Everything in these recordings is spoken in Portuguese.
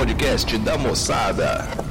podcast da moçada.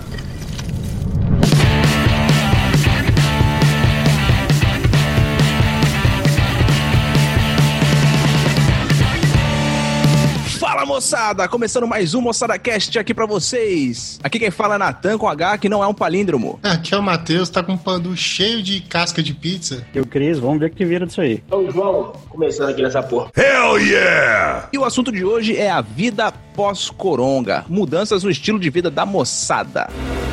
Moçada, começando mais um Moçada Cast aqui pra vocês. Aqui quem fala é Natan com H, que não é um palíndromo. Aqui é o Matheus, tá com um pandu cheio de casca de pizza. E o Cris, vamos ver o que vira disso aí. Então, João, começando aqui nessa porra. Hell yeah! E o assunto de hoje é a vida pós-coronga, mudanças no estilo de vida da moçada. Coronavirus!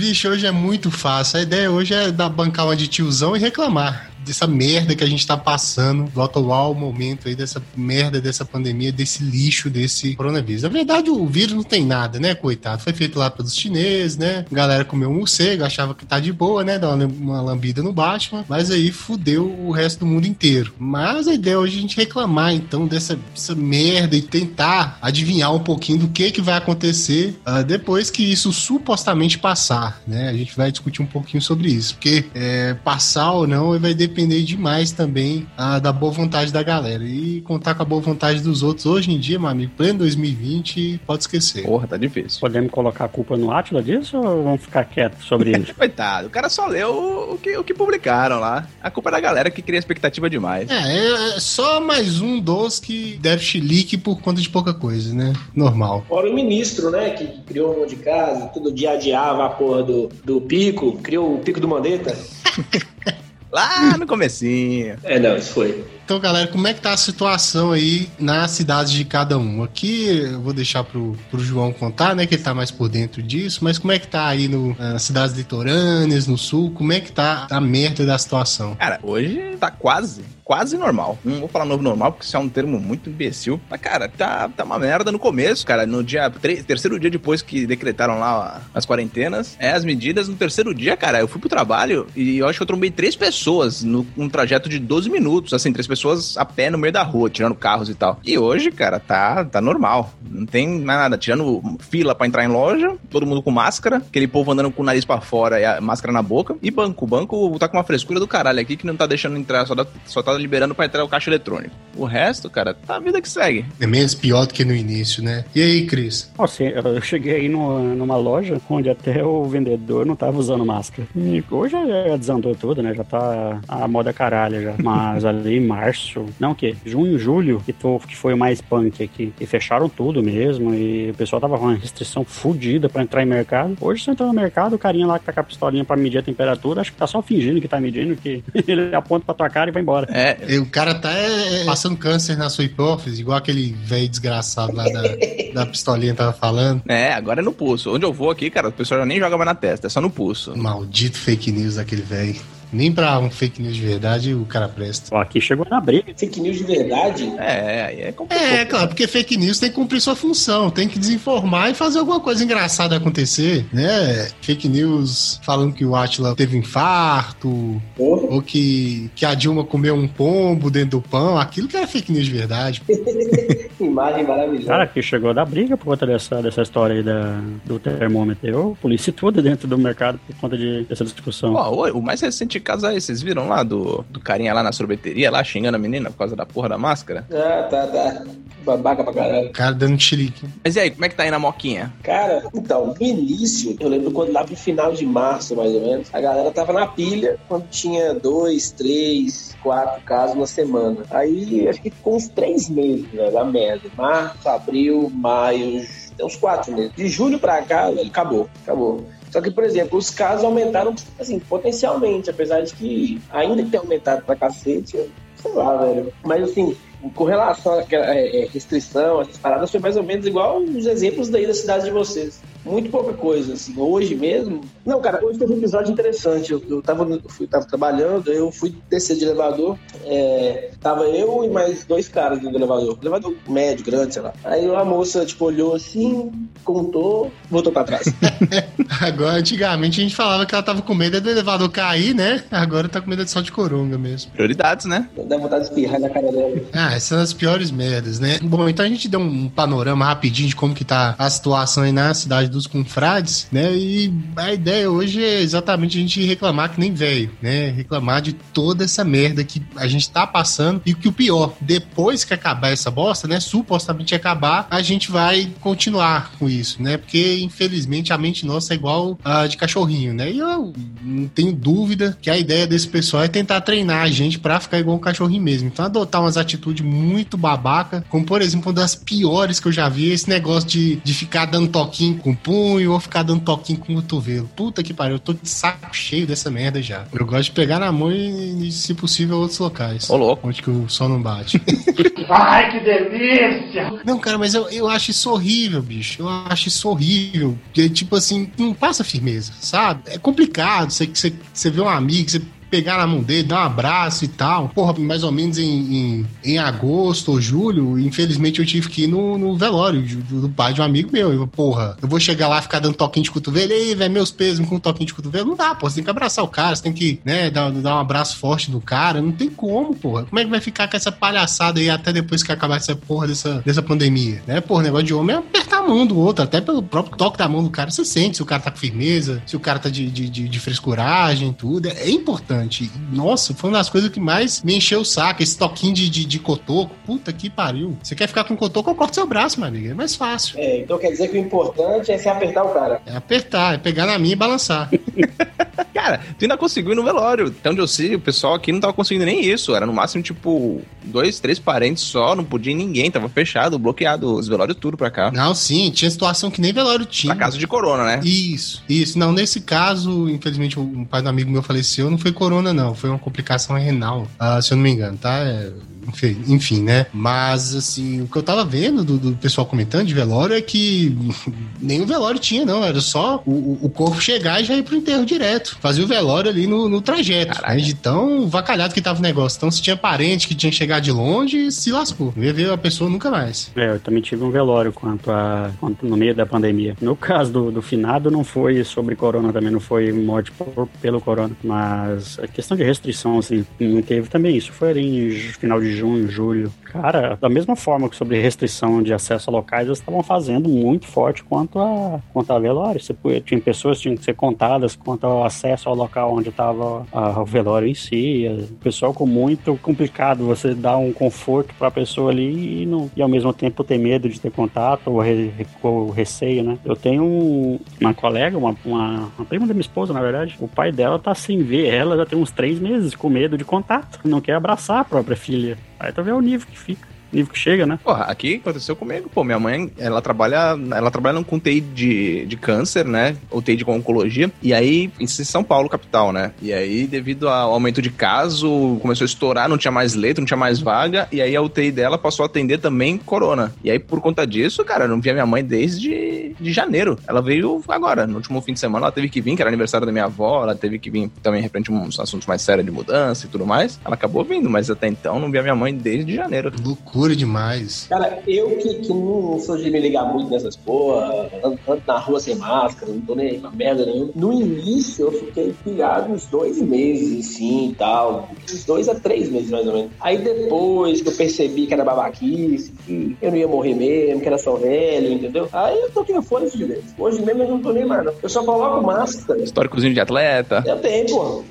Bicho, hoje é muito fácil. A ideia hoje é dar bancar uma de tiozão e reclamar dessa merda que a gente tá passando, do atual momento aí, dessa merda, dessa pandemia, desse lixo, desse coronavírus. Na verdade, o vírus não tem nada, né, coitado? Foi feito lá pelos chineses, né? A galera comeu um morcego, achava que tá de boa, né? Dá uma, lambida no Batman, mas aí fudeu o resto do mundo inteiro. Mas a ideia hoje é a gente reclamar, então, dessa, dessa merda e tentar adivinhar um pouquinho do que que vai acontecer ah, depois que isso supostamente passar, né? A gente vai discutir um pouquinho sobre isso, porque é, passar ou não vai depender demais também ah, da boa vontade da galera. E contar com a boa vontade dos outros hoje em dia, meu amigo, pleno 2020, pode esquecer. Porra, tá difícil. Podemos colocar a culpa no Atila disso ou vamos ficar quietos sobre isso? Coitado, o cara só leu o que, o que publicaram lá. A culpa é da galera que cria expectativa demais. É, é é só mais um dos que deve chilique por conta de pouca coisa, né? Normal. Fora o ministro, né, que criou um monte de casa, todo dia adiava a porra do, do pico, criou o pico do Mandetta. Lá no comecinho. É, não, isso foi. Então, galera, como é que tá a situação aí nas cidades de cada um? Aqui eu vou deixar pro, pro João contar, né? Que ele tá mais por dentro disso, mas como é que tá aí no, nas cidades litorâneas, no sul? Como é que tá a merda da situação? Cara, hoje tá quase, quase normal. Não vou falar novo normal, porque isso é um termo muito imbecil. Mas, cara, tá, tá uma merda no começo, cara. No dia, terceiro dia depois que decretaram lá as quarentenas, é, as medidas, no terceiro dia, cara, eu fui pro trabalho e eu acho que eu trombei três pessoas num trajeto de 12 minutos, assim, três pessoas a pé no meio da rua, tirando carros e tal. E hoje, cara, tá, tá normal. Não tem nada, tirando fila pra entrar em loja, todo mundo com máscara, aquele povo andando com o nariz pra fora e a máscara na boca. E banco, o banco tá com uma frescura do caralho aqui que não tá deixando entrar, só, dá- só tá liberando pra entrar o caixa eletrônico. O resto, cara, tá a vida que segue. É menos pior do que no início, né? E aí, Cris? Nossa, eu cheguei aí numa, numa loja onde até o vendedor não tava usando máscara. E hoje já desandou tudo, né? Já tá a moda caralho já. Mas ali em março, não o quê? Junho, julho, que, to- que foi o mais punk aqui. E fecharam tudo mesmo. E o pessoal tava com uma restrição fodida pra entrar em mercado. Hoje você entra no mercado, o carinha lá que tá com a pistolinha pra medir a temperatura, acho que tá só fingindo que tá medindo, que ele aponta pra tua cara e vai embora. É, E O cara tá é, passando câncer na sua hipófise, igual aquele velho desgraçado lá da, da pistolinha tava falando. é, agora é no pulso. Onde eu vou aqui, cara, o pessoal já nem joga mais na testa, é só no pulso. Maldito fake news daquele velho. Nem pra um fake news de verdade o cara presta. Ó, aqui chegou na briga. Fake news de verdade. É, aí é complicado. É, claro, porque fake news tem que cumprir sua função, tem que desinformar e fazer alguma coisa engraçada acontecer, né? Fake news falando que o Atila teve infarto, Porra. ou que, que a Dilma comeu um pombo dentro do pão, aquilo que era fake news de verdade. Imagem maravilhosa. Cara, que chegou da briga por conta dessa, dessa história aí da, do termômetro. Eu, polícia e tudo dentro do mercado por conta de, dessa discussão. Ó, o, o mais recente caso aí, vocês viram lá do, do carinha lá na sorveteria, lá xingando a menina por causa da porra da máscara? Ah, tá, tá. Babaca pra caralho. O cara dando chilique. Mas e aí, como é que tá aí na moquinha? Cara, então, no início, eu lembro quando lá pro final de março, mais ou menos, a galera tava na pilha quando tinha dois, três, quatro casos na semana. Aí acho que ficou uns três meses, velho, a merda. Março, abril, maio, uns quatro meses. De julho pra cá, velho, acabou, acabou. Só que, por exemplo, os casos aumentaram, assim, potencialmente, apesar de que ainda tenha aumentado pra cacete, sei lá, velho. Mas assim, com relação àquela é, é, restrição, essas paradas, foi mais ou menos igual os exemplos daí da cidade de vocês. Muito pouca coisa, assim. Hoje mesmo. Não, cara, hoje teve um episódio interessante. Eu, eu tava, no- fui, tava trabalhando, eu fui descer de elevador. é, tava eu e mais dois caras do elevador. Elevador médio, grande, sei lá. Aí uma moça, tipo, olhou assim, contou, voltou pra trás. Agora, antigamente a gente falava que ela tava com medo do elevador cair, né? Agora tá com medo de só de coronga mesmo. Prioridades, né? Dá vontade de espirrar na cara dela. Ah, essas são as piores merdas, né? Bom, então a gente deu um panorama rapidinho de como que tá a situação aí na cidade dos confrades, né? E a ideia ideia hoje é exatamente a gente reclamar que nem velho, né? Reclamar de toda essa merda que a gente tá passando e que o pior, depois que acabar essa bosta, né? Supostamente acabar, a gente vai continuar com isso, né? Porque infelizmente a mente nossa é igual a de cachorrinho, né? E eu não tenho dúvida que a ideia desse pessoal é tentar treinar a gente pra ficar igual um cachorrinho mesmo. Então adotar umas atitudes muito babaca, como por exemplo, uma das piores que eu já vi, esse negócio de, de ficar dando toquinho com o punho ou ficar dando toquinho com o cotovelo. Puta que pariu, eu tô de saco cheio dessa merda já. Eu gosto de pegar na mão e, e, se possível, outros locais. Ô, louco. Onde que o sol não bate. Ai, que delícia! Não, cara, mas eu, eu acho isso horrível, bicho. Eu acho isso horrível. Porque, tipo assim, não passa firmeza, sabe? É complicado. Você, você, você vê um amigo, você pegar na mão dele, dar um abraço e tal. Porra, mais ou menos em, em, em agosto ou julho, infelizmente eu tive que ir no, no velório do, do, pai de um amigo meu. Eu, porra, eu vou chegar lá ficar dando toquinho de cotovelo, ei, velho, meus pesos com um toquinho de cotovelo. Não dá, pô, você tem que abraçar o cara, você tem que, né, dar, dar um abraço forte no cara. Não tem como, porra. Como é que vai ficar com essa palhaçada aí até depois que acabar essa porra dessa, dessa pandemia, né? Porra, negócio de homem é apertar a mão do outro, até pelo próprio toque da mão do cara, você sente se o cara tá com firmeza, se o cara tá de, de, de, de frescuragem, tudo. É, é importante importante. Nossa, foi uma das coisas que mais me encheu o saco. Esse toquinho de, de, de cotoco. Puta que pariu. Você quer ficar com cotoco, eu corto seu braço, meu amigo. É mais fácil. É, então quer dizer que o importante é se apertar o cara. É apertar, é pegar na minha e balançar. Cara, tu ainda conseguiu ir no velório. Onde eu sei, o pessoal aqui não tava conseguindo nem isso. Era no máximo, tipo, dois, três parentes só, não podia ir ninguém, tava fechado, bloqueado, os velórios tudo pra cá. Não, sim, tinha situação que nem velório tinha. Pra caso de corona, né? Isso, isso. Não, nesse caso, infelizmente, um pai do amigo meu faleceu, não foi corona, não. Foi uma complicação renal, uh, se eu não me engano, tá? É enfim, enfim, né? Mas, assim, o que eu tava vendo do, do pessoal comentando de velório é que nem o velório tinha, não. Era só o, o corpo chegar e já ir pro enterro direto. Fazia o velório ali no, no trajeto. Né? De tão vacalhado que tava o negócio. Então, se tinha parente que tinha que chegar de longe, se lascou. Não ia ver a pessoa nunca mais. É, eu também tive um velório quanto a quanto no meio da pandemia. No caso do, do finado, não foi sobre corona também, não foi morte por, pelo corona. Mas a questão de restrição, assim, não teve também isso. Foi ali em final de junho, julho. Cara, da mesma forma que sobre restrição de acesso a locais, eles estavam fazendo muito forte quanto a, quanto a velório. Você, tinha pessoas que tinham que ser contadas quanto ao acesso ao local onde estava o velório em si. O pessoal com muito complicado você dar um conforto para a pessoa ali e, não, e ao mesmo tempo ter medo de ter contato ou, re, ou receio, né? Eu tenho um, uma colega, uma, uma, uma prima da minha esposa, na verdade, o pai dela tá sem ver ela tem uns três meses com medo de contato, não quer abraçar a própria filha. Aí tu vê o nível que fica nível que chega, né? Porra, aqui aconteceu comigo, pô. Minha mãe, ela trabalha, ela trabalha com TI de, de câncer, né? Ou TI de oncologia. E aí, em São Paulo, capital, né? E aí, devido ao aumento de caso, começou a estourar, não tinha mais leito, não tinha mais vaga. E aí, a UTI dela passou a atender também corona. E aí, por conta disso, cara, eu não via minha mãe desde de janeiro. Ela veio agora, no último fim de semana, ela teve que vir, que era aniversário da minha avó, ela teve que vir também, referente uns assuntos mais sérios de mudança e tudo mais. Ela acabou vindo, mas até então não via minha mãe desde janeiro. Loucura loucura demais. Cara, eu que, que não sou de me ligar muito nessas porra, ando, ando na rua sem máscara, não tô nem pra merda nenhuma. No início eu fiquei pilhado uns dois meses, assim, e tal. Uns dois a três meses, mais ou menos. Aí depois que eu percebi que era babaquice, que eu não ia morrer mesmo, que era só velho, entendeu? Aí eu tô aqui fora de vez. Hoje mesmo eu não tô nem mais, não. Eu só coloco máscara. Históricozinho de atleta. Eu tenho, pô.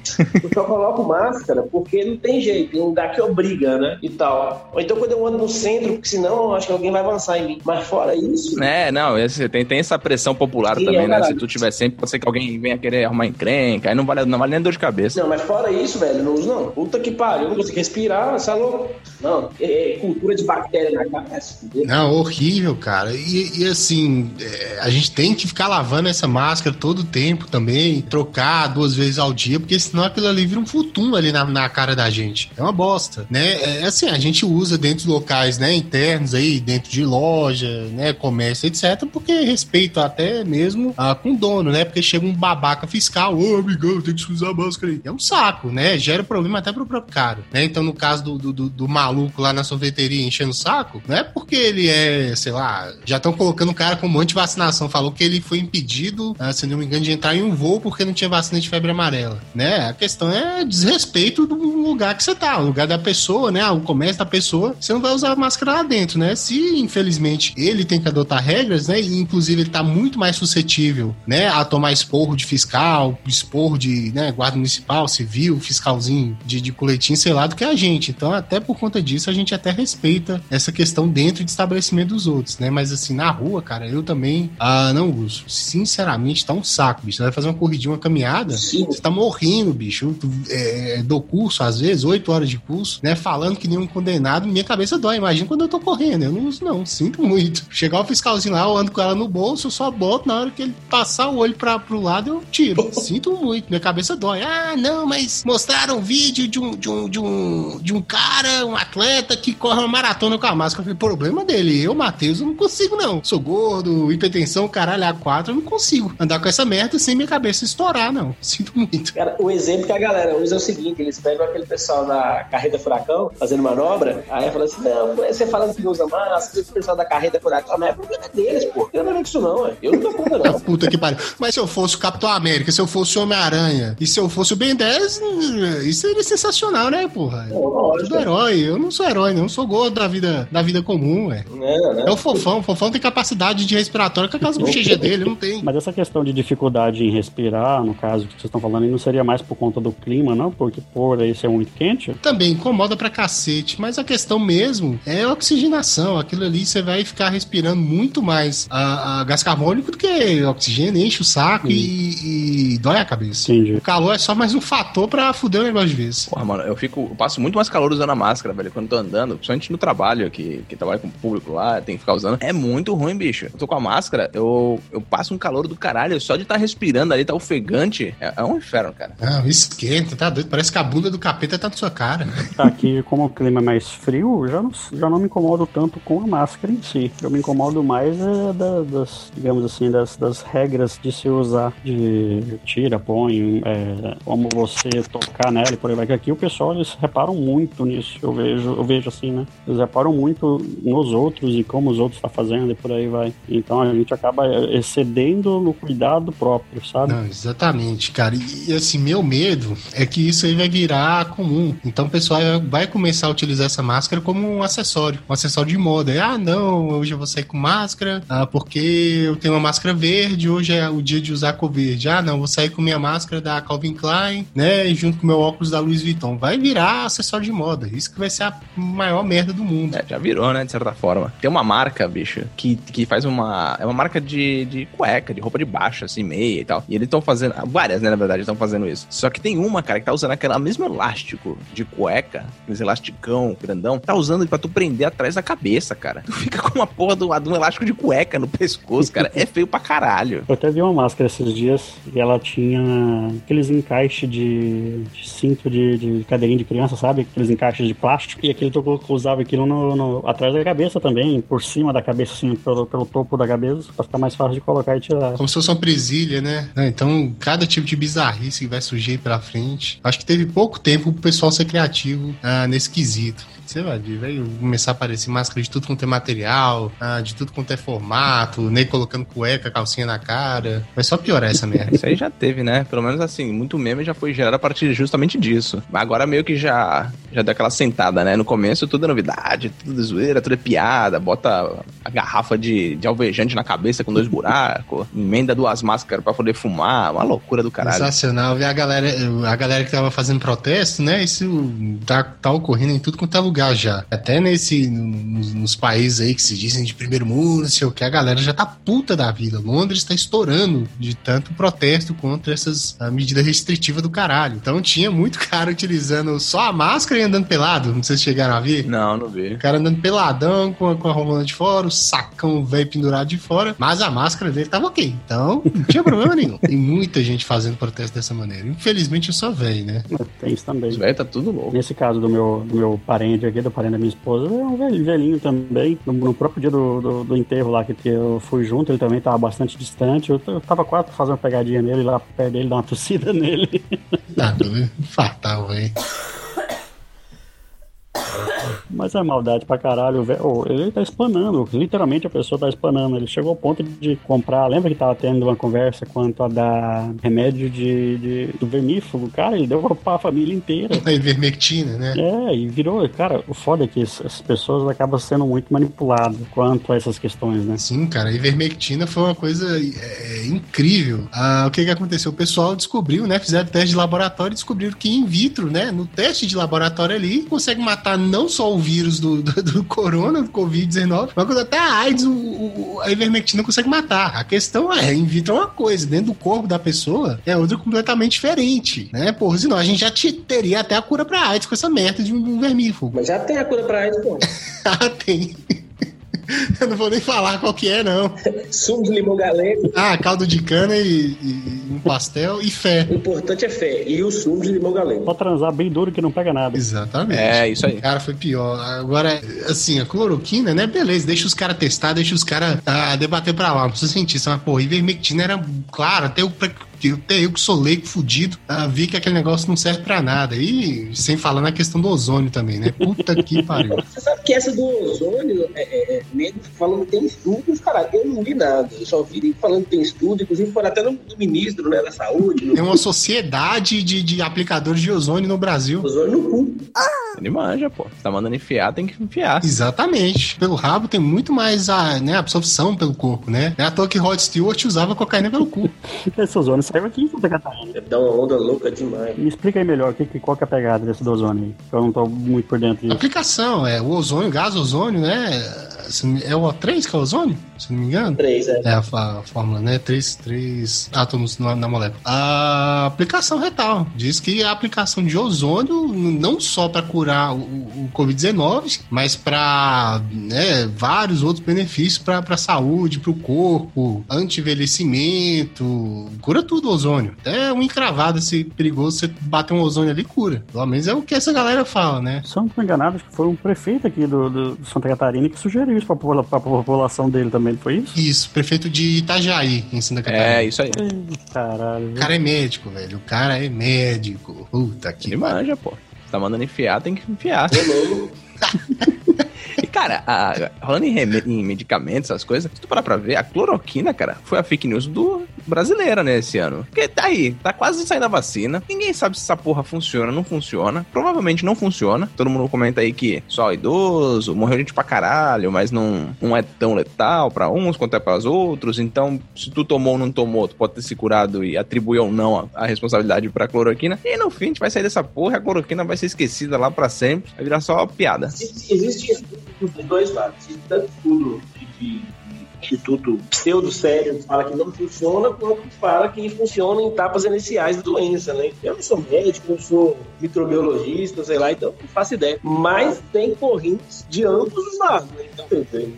Eu só coloco máscara porque não tem jeito, tem um lugar que obriga, né? E tal. Ou então quando eu ando no centro, porque senão acho que alguém vai avançar em mim. Mas fora isso. É, não, tem, tem essa pressão popular Sim, também, é né? Se tu tiver sempre, pode ser que alguém venha querer arrumar encrenca, aí não vale, não vale nem dor de cabeça. Não, mas fora isso, velho, não uso não. Puta que pariu, eu não consigo respirar, você é louco. Não, é, é cultura de bactéria na cabeça. Não, horrível, cara. E, e assim, é, a gente tem que ficar lavando essa máscara todo o tempo também, trocar duas vezes ao dia, porque senão aquilo ali vira um futum ali na, na cara da gente. É uma bosta, né? É assim, a gente usa dentro de locais, né? internos aí, dentro de loja, né, comércio, etc, porque respeito até mesmo ah, com o dono, né, porque chega um babaca fiscal, ô, amigão, tem que usar máscara aí. É um saco, né, gera problema até pro próprio cara, né, então no caso do, do, do maluco lá na sorveteria enchendo o saco, não é porque ele é, sei lá, já estão colocando o cara com monte de vacinação, falou que ele foi impedido, ah, se não me engano, de entrar em um voo porque não tinha vacina de febre amarela, né, a questão é desrespeito do lugar que você tá, o lugar da pessoa, né, o comércio da pessoa, você não vai usar máscara lá dentro, né? Se, infelizmente, ele tem que adotar regras, né? E, inclusive, ele tá muito mais suscetível, né? A tomar esporro de fiscal, esporro de né, guarda municipal, civil, fiscalzinho de, de coletinho, sei lá, do que a gente. Então, até por conta disso, a gente até respeita essa questão dentro de estabelecimento dos outros, né? Mas, assim, na rua, cara, eu também ah, não uso. Sinceramente, tá um saco, bicho. Você vai fazer uma corridinha, uma caminhada, Sim. você tá morrendo, bicho. Eu, é, dou curso, às vezes, oito horas de curso, né? Falando que nem um condenado, minha cabeça dói. Imagina quando eu tô correndo. Eu não uso, não. Sinto muito. Chegar o fiscalzinho lá, eu ando com ela no bolso, eu só boto na hora que ele passar o olho pra, pro lado, eu tiro. Sinto muito. Minha cabeça dói. Ah, não, mas mostraram um vídeo de um, de um, de um, de um cara, um atleta que corre uma maratona com a máscara. Eu falei, problema dele. Eu, Matheus, eu não consigo, não. Sou gordo, hipertensão, caralho, A4, eu não consigo andar com essa merda sem minha cabeça estourar, não. Sinto muito. Cara, o exemplo que a galera usa é o seguinte: eles pegam aquele pessoal na carreta furacão fazendo manobra, aí fala assim: não, você falando que não usa máscara, o pessoal da carreta furacão, mas é problema deles, pô. Eu não vejo isso, não, eu não dou conta, não. Puta que pariu. Mas se eu fosse o Capitão América, se eu fosse o Homem-Aranha e se eu fosse o Ben 10, hum, isso seria sensacional, né, porra? Tudo herói. Eu não sou herói, não. Eu sou gordo da vida, da vida comum, ué. Não, não. É o fofão. O fofão tem capacidade de respiratória com aquelas bochechas dele, não tem. Mas essa questão de dificuldade em respirar, no caso que vocês estão falando, aí, não seria mais por conta do clima, não? Porque por aí ser muito quente? Também incomoda pra cacete, mas a questão mesmo é a oxigenação. Aquilo ali você vai ficar respirando muito mais a, a gás carbônico do que oxigênio, enche o saco e, e dói a cabeça. Entendi. O calor é só mais um fator pra fuder o negócio de vez. Porra, mano, eu fico. Eu passo muito mais calor usando a máscara, velho, quando tô andando, principalmente no trabalho, que, que trabalha com o público lá, tem que ficar usando. É muito ruim, bicho. Eu tô com a máscara, eu, eu passo um calor do caralho, só de estar respirando ali, tá ofegante. É, é um inferno, cara. Ah, esquenta, tá doido. Parece que a bunda do capeta tá na sua cara. Tá aqui, como o clima é mais frio, já não, já não me incomodo tanto com a máscara em si. Eu me incomodo mais é, da- das, digamos assim, das, das regras de se usar, de tira, põe, é, como você tocar nela e por aí vai. Que aqui o pessoal, eles reparam muito nisso, eu vejo, eu vejo assim, né? Eles reparam muito nos outros e como os outros estão fazendo e por aí vai. Então a gente acaba excedendo no cuidado próprio, sabe? Não, exatamente, cara. E assim, meu medo é que isso aí vai virar comum. Então o pessoal vai começar a utilizar essa máscara como um acessório, um acessório de moda. Ah, não, hoje eu vou sair com máscara, ah, porque eu tenho uma máscara verde, hoje é o dia de usar cor verde. Ah, não, vou sair com minha máscara da Calvin Klein, né, junto com meu óculos da Louis Vuitton. Vai virar acessório de moda. Isso que vai ser a maior merda do mundo. É, já virou, né, de certa forma. Tem uma marca, bicho, que, que faz uma. É uma marca de, de cueca, de roupa de baixo, assim, meia e tal. E eles estão fazendo. Várias, né, na verdade, estão fazendo isso. Só que tem uma, cara, que tá usando aquele mesmo elástico de cueca, aqueles elasticão grandão, tá usando pra tu prender atrás da cabeça, cara. Tu fica com uma porra de um, de um elástico de cueca no pescoço, cara. É feio pra caralho. Eu até vi uma máscara esses dias e ela tinha aqueles encaixes de, de cinto de, de cadeirinha de criança, sabe? Aqueles encaixes de plástico. E aquele tu usava aquilo no, no- atrás da cabeça também, por cima da cabeça, assim, pelo, pelo topo da cabeça, pra ficar mais fácil de colocar e tirar. Como se fosse uma presilha, né? Não, Então, cada tipo de bizarrice que vai surgir pra frente. Acho que teve pouco tempo pro pessoal ser criativo ah, nesse quesito. Vai ver, vai começar a aparecer máscara de tudo quanto é material, ah, de tudo quanto é formato, nem colocando cueca, calcinha na cara. Vai só piorar essa merda. Isso aí já teve, né? Pelo menos assim, muito meme já foi gerado a partir justamente disso. Mas agora meio que já, já deu aquela sentada, né? No começo tudo é novidade, tudo é zoeira, tudo é piada. Bota a garrafa de, de alvejante na cabeça com dois buracos, emenda duas máscaras pra poder fumar. Uma loucura do caralho. Sensacional ver a galera, a galera que tava fazendo protesto, né? Isso tá, tá ocorrendo em tudo quanto é lugar já. Até nesse, nos, nos países aí que se dizem de primeiro mundo, não sei o que, a galera já tá puta da vida. Londres tá estourando de tanto protesto contra essas medidas restritivas do caralho. Então tinha muito cara utilizando só a máscara e andando pelado. Não sei se chegaram a ver. Não, não vi. O cara andando peladão com a, com a rolona de fora, o sacão velho pendurado de fora, mas a máscara dele tava ok. Então, não tinha problema nenhum. Tem muita gente fazendo protesto dessa maneira. Infelizmente eu sou velho, né? Tem isso também. Os velhos tá tudo louco. Nesse caso do meu, do meu parente aqui, do parente da minha esposa, é um velhinho, também. No, no próprio dia do, do, do enterro lá que eu fui junto, ele também tava bastante distante. Eu, eu tava quase fazendo uma pegadinha nele lá perto dele, dar uma tossida nele. Tá doido. Fatal, velho. Mas é maldade pra caralho, velho. Ele tá espanando, literalmente a pessoa tá espanando. Ele chegou ao ponto de comprar. Lembra que tava tendo uma conversa quanto a dar remédio de, de do vermífugo? Cara, ele deu pra família inteira. A ivermectina, né? É, e virou. Cara, o foda é que essas pessoas acabam sendo muito manipuladas quanto a essas questões, né? Sim, cara, a ivermectina foi uma coisa é, incrível. Ah, o que que aconteceu? O pessoal descobriu, né? Fizeram teste de laboratório e descobriram que in vitro, né? No teste de laboratório ali, consegue matar não só o vírus do, do, do corona, do Covid-19, mas até a AIDS, o, o, a ivermectina consegue matar. A questão é, in vitro é uma coisa, dentro do corpo da pessoa é outra completamente diferente, né? Porra, senão a gente já te, teria até a cura pra AIDS com essa merda de um vermífugo. Mas já tem a cura pra AIDS, pô. ah, tem. Eu não vou nem falar qual que é, não. Sumo de limão galego. Ah, caldo de cana e, e um pastel e fé. O importante é fé. E o sumo de limão galego. Pode transar bem duro que não pega nada. Exatamente. É, isso aí. Cara, foi pior. Agora, assim, a cloroquina, né? Beleza, deixa os caras testar, deixa os caras ah, debater pra lá. Não precisa sentir. Mas, pô, ivermectina era, claro, até o até eu que sou leigo fudido, ah, vi que aquele negócio não serve pra nada. E sem falar na questão do ozônio também, né? Puta que pariu. Você sabe que essa do ozônio, é, é, é nego falando que tem estudos, cara, eu não vi nada. Eu só vi falando que tem estudo, inclusive foram até no, no ministro né, da saúde. No... Tem uma sociedade de, de aplicadores de ozônio no Brasil. Ozônio no cu. Ah! Ele manja, pô. Tá mandando enfiar, tem que enfiar. Exatamente. Pelo rabo tem muito mais a né, absorção pelo corpo, né? É à toa que Rod Stewart usava cocaína pelo cu. Esse ozônio saiu aqui em Santa Catarina. Dá uma onda louca demais. Me explica aí melhor que, qual que é a pegada desse do ozônio aí. Eu não tô muito por dentro disso. Aplicação, é o ozônio, gás ozônio, né? É o O3 que é o ozônio? Se não me engano? Três, é. É a, a fórmula, né? Três, três átomos na, na, molécula. A aplicação retal. Diz que a aplicação de ozônio não só para curar o, o Covid-19, mas para né, vários outros benefícios para a saúde, para o corpo, anti-envelhecimento. Cura tudo o ozônio. Até um encravado, se perigoso, você bater um ozônio ali, cura. Pelo menos é o que essa galera fala, né? Eu não tô enganado, acho que foi um prefeito aqui do, do Santa Catarina que sugeriu isso para a população dele também, foi isso? Isso, prefeito de Itajaí, em Santa Catarina. É, isso aí. Caralho. O cara é médico, velho. O cara é médico. Puta que. Ele manja, pô. Você tá mandando enfiar, tem que enfiar. E, cara, a, falando em, em, medicamentos, essas coisas, se tu parar pra ver, a cloroquina, cara, foi a fake news do brasileira, né, esse ano. Porque tá aí, tá quase saindo a vacina. Ninguém sabe se essa porra funciona, não funciona. Provavelmente não funciona. Todo mundo comenta aí que só idoso, morreu gente pra caralho, mas não, não é tão letal pra uns quanto é pras outros. Então, se tu tomou ou não tomou, tu pode ter se curado e atribuir ou não a, a responsabilidade pra cloroquina. E no fim, a gente vai sair dessa porra, a cloroquina vai ser esquecida lá pra sempre. Vai virar só piada. Existe, existe dos dois lados. Tanto de, de instituto pseudo-sério fala que não funciona, quanto fala que funciona em etapas iniciais da doença, né? Eu não sou médico, não sou microbiologista, sei lá, então não faço ideia. Mas tem correntes de ambos os lados, né? Então,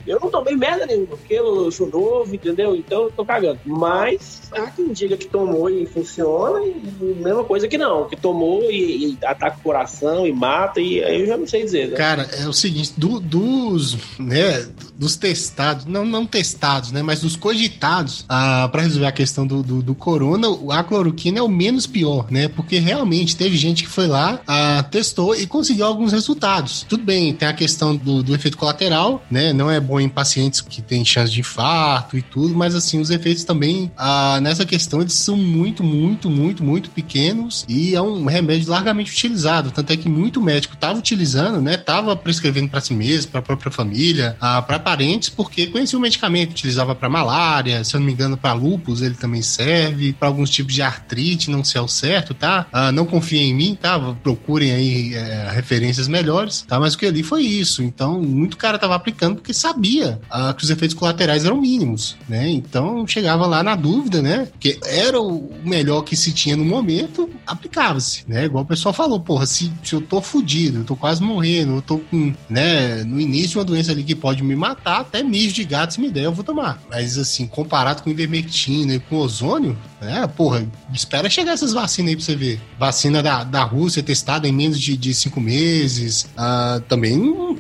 eu não tomei merda nenhuma, porque eu sou novo, entendeu? Então eu tô cagando. Mas há quem diga que tomou e funciona, e mesma coisa que não, que tomou e, e ataca o coração e mata, e aí eu já não sei dizer. Né? Cara, é o seguinte, do, dos, né, dos testados, não, não testados, testados, né? Mas dos cogitados ah, para resolver a questão do, do, do, corona, a cloroquina é o menos pior, né? Porque realmente teve gente que foi lá, ah, testou e conseguiu alguns resultados. Tudo bem, tem a questão do, do efeito colateral, né? Não é bom em pacientes que têm chance de infarto e tudo, mas assim, os efeitos também ah, nessa questão eles são muito, muito, muito, muito pequenos e é um remédio largamente utilizado. Tanto é que muito médico estava utilizando, né? Tava prescrevendo para si mesmo, para a própria família, ah, para parentes, porque conhecia o medicamento utilizava para malária, se eu não me engano, para lúpus ele também serve, para alguns tipos de artrite, não sei ao certo, tá? Ah, não confiem em mim, tá? Procurem aí é, referências melhores, tá? Mas o que ali foi isso. Então, muito cara tava aplicando porque sabia ah, que os efeitos colaterais eram mínimos, né? Então, chegava lá na dúvida, né? Que era o melhor que se tinha no momento, aplicava-se, né? Igual o pessoal falou, porra, se, se eu tô fudido, eu tô quase morrendo, eu tô com, né, no início de uma doença ali que pode me matar, até mijo de gato se me der, eu vou tomar. Mas, assim, comparado com ivermectina e com ozônio, é, porra, espera chegar essas vacinas aí pra você ver. Vacina da, da Rússia testada em menos de, de cinco meses. Ah, também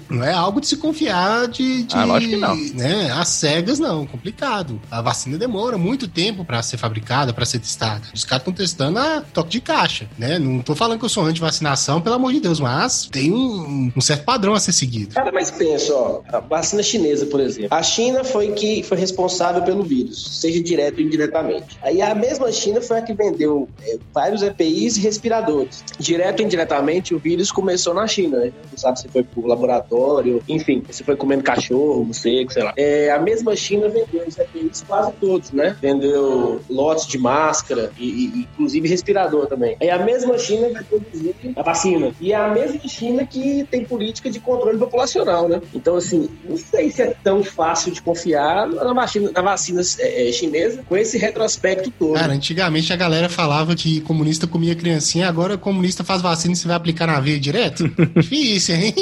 não é algo de se confiar de. de Ah, lógico que não. Né, as cegas, não, complicado. A vacina demora muito tempo pra ser fabricada, pra ser testada. Os caras estão testando a toque de caixa, né? Não tô falando que eu sou anti-vacinação, pelo amor de Deus, mas tem um, um certo padrão a ser seguido. Cara, mas pensa, ó, a vacina chinesa, por exemplo. A China foi que foi responsável pelo vírus, seja direto ou indiretamente. Aí a mesma China foi a que vendeu é, vários EPIs e respiradores. Direto ou indiretamente, o vírus começou na China, né? Não sabe se foi pro laboratório, enfim, se foi comendo cachorro, morcego, sei lá. É, a mesma China vendeu os EPIs quase todos, né? Vendeu lotes de máscara e, e inclusive respirador também. Aí a mesma China vai produzir a vacina. E é a mesma China que tem política de controle populacional, né? Então, assim, não sei se é tão fácil de confiar na vacina, na vacina é, é, chinesa com esse retrospecto todo. Cara, antigamente a galera falava que comunista comia criancinha, agora comunista faz vacina e você vai aplicar na veia direto? Difícil, hein?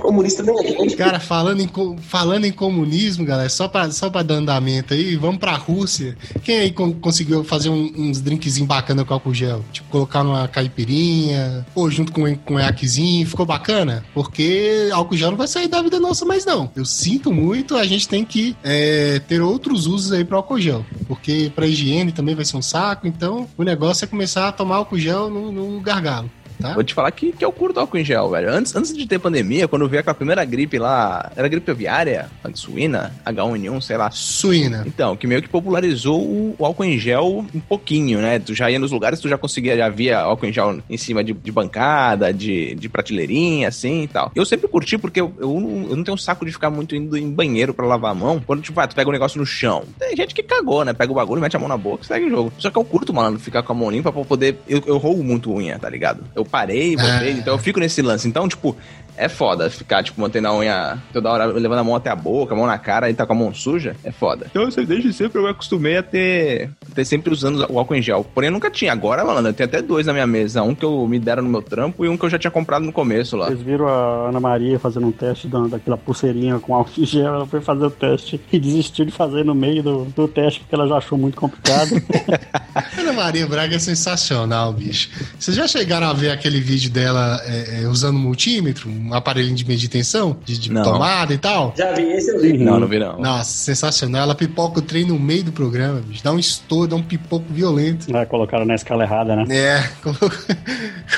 comunista nem é. Cara, falando em, falando em comunismo, galera, só pra, só pra dar andamento aí, vamos pra Rússia. Quem aí con- conseguiu fazer um- uns drinkzinhos bacana com álcool gel? Tipo, colocar numa caipirinha, ou junto com, um iaquezinho, ficou bacana? Porque álcool gel não vai sair da vida nossa mais não. Eu sinto muito, a gente tem que é, ter outros usos aí pro álcool gel. Porque pra higiene também vai ser um saco, então o negócio é começar a tomar álcool gel no, no gargalo. Tá? Vou te falar que, que eu curto álcool em gel, velho. Antes, antes de ter pandemia, quando veio aquela primeira gripe lá, era gripe aviária, suína, H1N1, sei lá. Suína. Então, que meio que popularizou o, o álcool em gel um pouquinho, né? Tu já ia nos lugares, tu já conseguia, já via álcool em gel em cima de, de bancada, de, de prateleirinha, assim e tal. Eu sempre curti porque eu, eu, não, eu não tenho um saco de ficar muito indo em banheiro pra lavar a mão. Quando, tipo, ah, tu pega um negócio no chão. Tem gente que cagou, né? Pega o bagulho, mete a mão na boca e segue o jogo. Só que eu curto, mano, ficar com a mão limpa pra poder... Eu, eu roubo muito unha, tá ligado? Eu parei, voltei, Ah. então eu fico nesse lance. Então, tipo... É foda ficar, tipo, mantendo a unha toda hora, levando a mão até a boca, a mão na cara e tá com a mão suja. É foda. Então, desde sempre eu me acostumei a ter, ter sempre usando o álcool em gel. Porém, eu nunca tinha. Agora, mano, eu tenho até dois na minha mesa. Um que eu me deram no meu trampo e um que eu já tinha comprado no começo lá. Vocês viram a Ana Maria fazendo um teste da- daquela pulseirinha com álcool em gel? Ela foi fazer o teste e desistiu de fazer no meio do, do teste porque ela já achou muito complicado. Ana Maria Braga é sensacional, bicho. Vocês já chegaram a ver aquele vídeo dela é, é, usando multímetro, um aparelhinho de meditação, de, de tomada e tal? Já vi, esse eu vi. Não, não vi não. Nossa, sensacional. Ela pipoca o trem no meio do programa, bicho. Dá um estouro, dá um pipoco violento. É, colocaram na escala errada, né? É, colocou,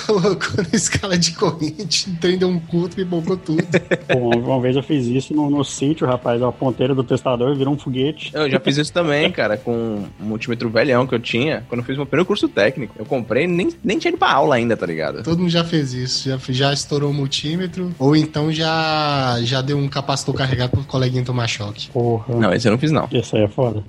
colocou na escala de corrente, o trem deu um curto e pipocou tudo. Uma, uma vez eu fiz isso no, no sítio, rapaz. A ponteira do testador virou um foguete. Eu já fiz isso também, cara, com um multímetro velhão que eu tinha quando eu fiz meu primeiro curso técnico. Eu comprei, nem, nem tinha ido pra aula ainda, tá ligado? Todo mundo já fez isso, já, já estourou o multímetro, ou então já, já deu um capacitor carregado pro coleguinha tomar choque. Porra. Não, esse eu não fiz não. Isso aí é foda.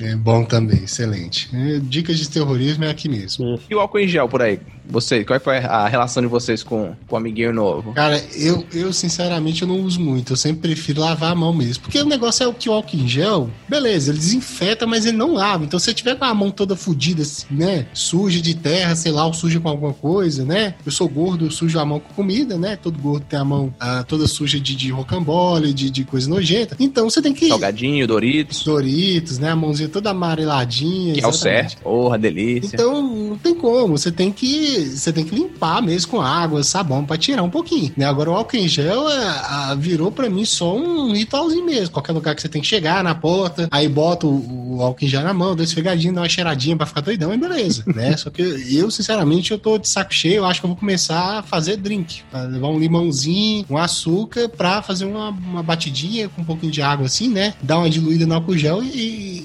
É bom também, excelente. É, dicas de terrorismo é aqui mesmo. Isso. E o álcool em gel por aí? Vocês, qual foi a relação de vocês com, com o amiguinho novo? Cara, eu, eu sinceramente eu não uso muito. Eu sempre prefiro lavar a mão mesmo. Porque o negócio é o que o álcool em gel, beleza, ele desinfeta, mas ele não lava. Então, se você tiver com a mão toda fodida, assim, né? Suja de terra, sei lá, ou suja com alguma coisa, né? Eu sou gordo, eu sujo a mão com comida, né? Todo gordo tem a mão ah, toda suja de, de rocambole, de, de coisa nojenta. Então, você tem que. Salgadinho, Doritos, Doritos, né? A mãozinha toda amareladinha. que é o exatamente. certo. Porra, delícia. Então, não tem como. Você tem que, você tem que limpar mesmo com água, sabão, pra tirar um pouquinho. Né? Agora, o álcool em gel é, a- virou pra mim só um ritualzinho mesmo. Qualquer lugar que você tem que chegar na porta, aí bota o, o álcool em gel na mão, dá dá uma cheiradinha pra ficar doidão e beleza. né? Só que eu, sinceramente, eu tô de saco cheio. Eu acho que eu vou começar a fazer drink. Pra levar um limãozinho, um açúcar pra fazer uma, uma batidinha com um pouquinho de água assim, né? Dar uma diluída no álcool gel e,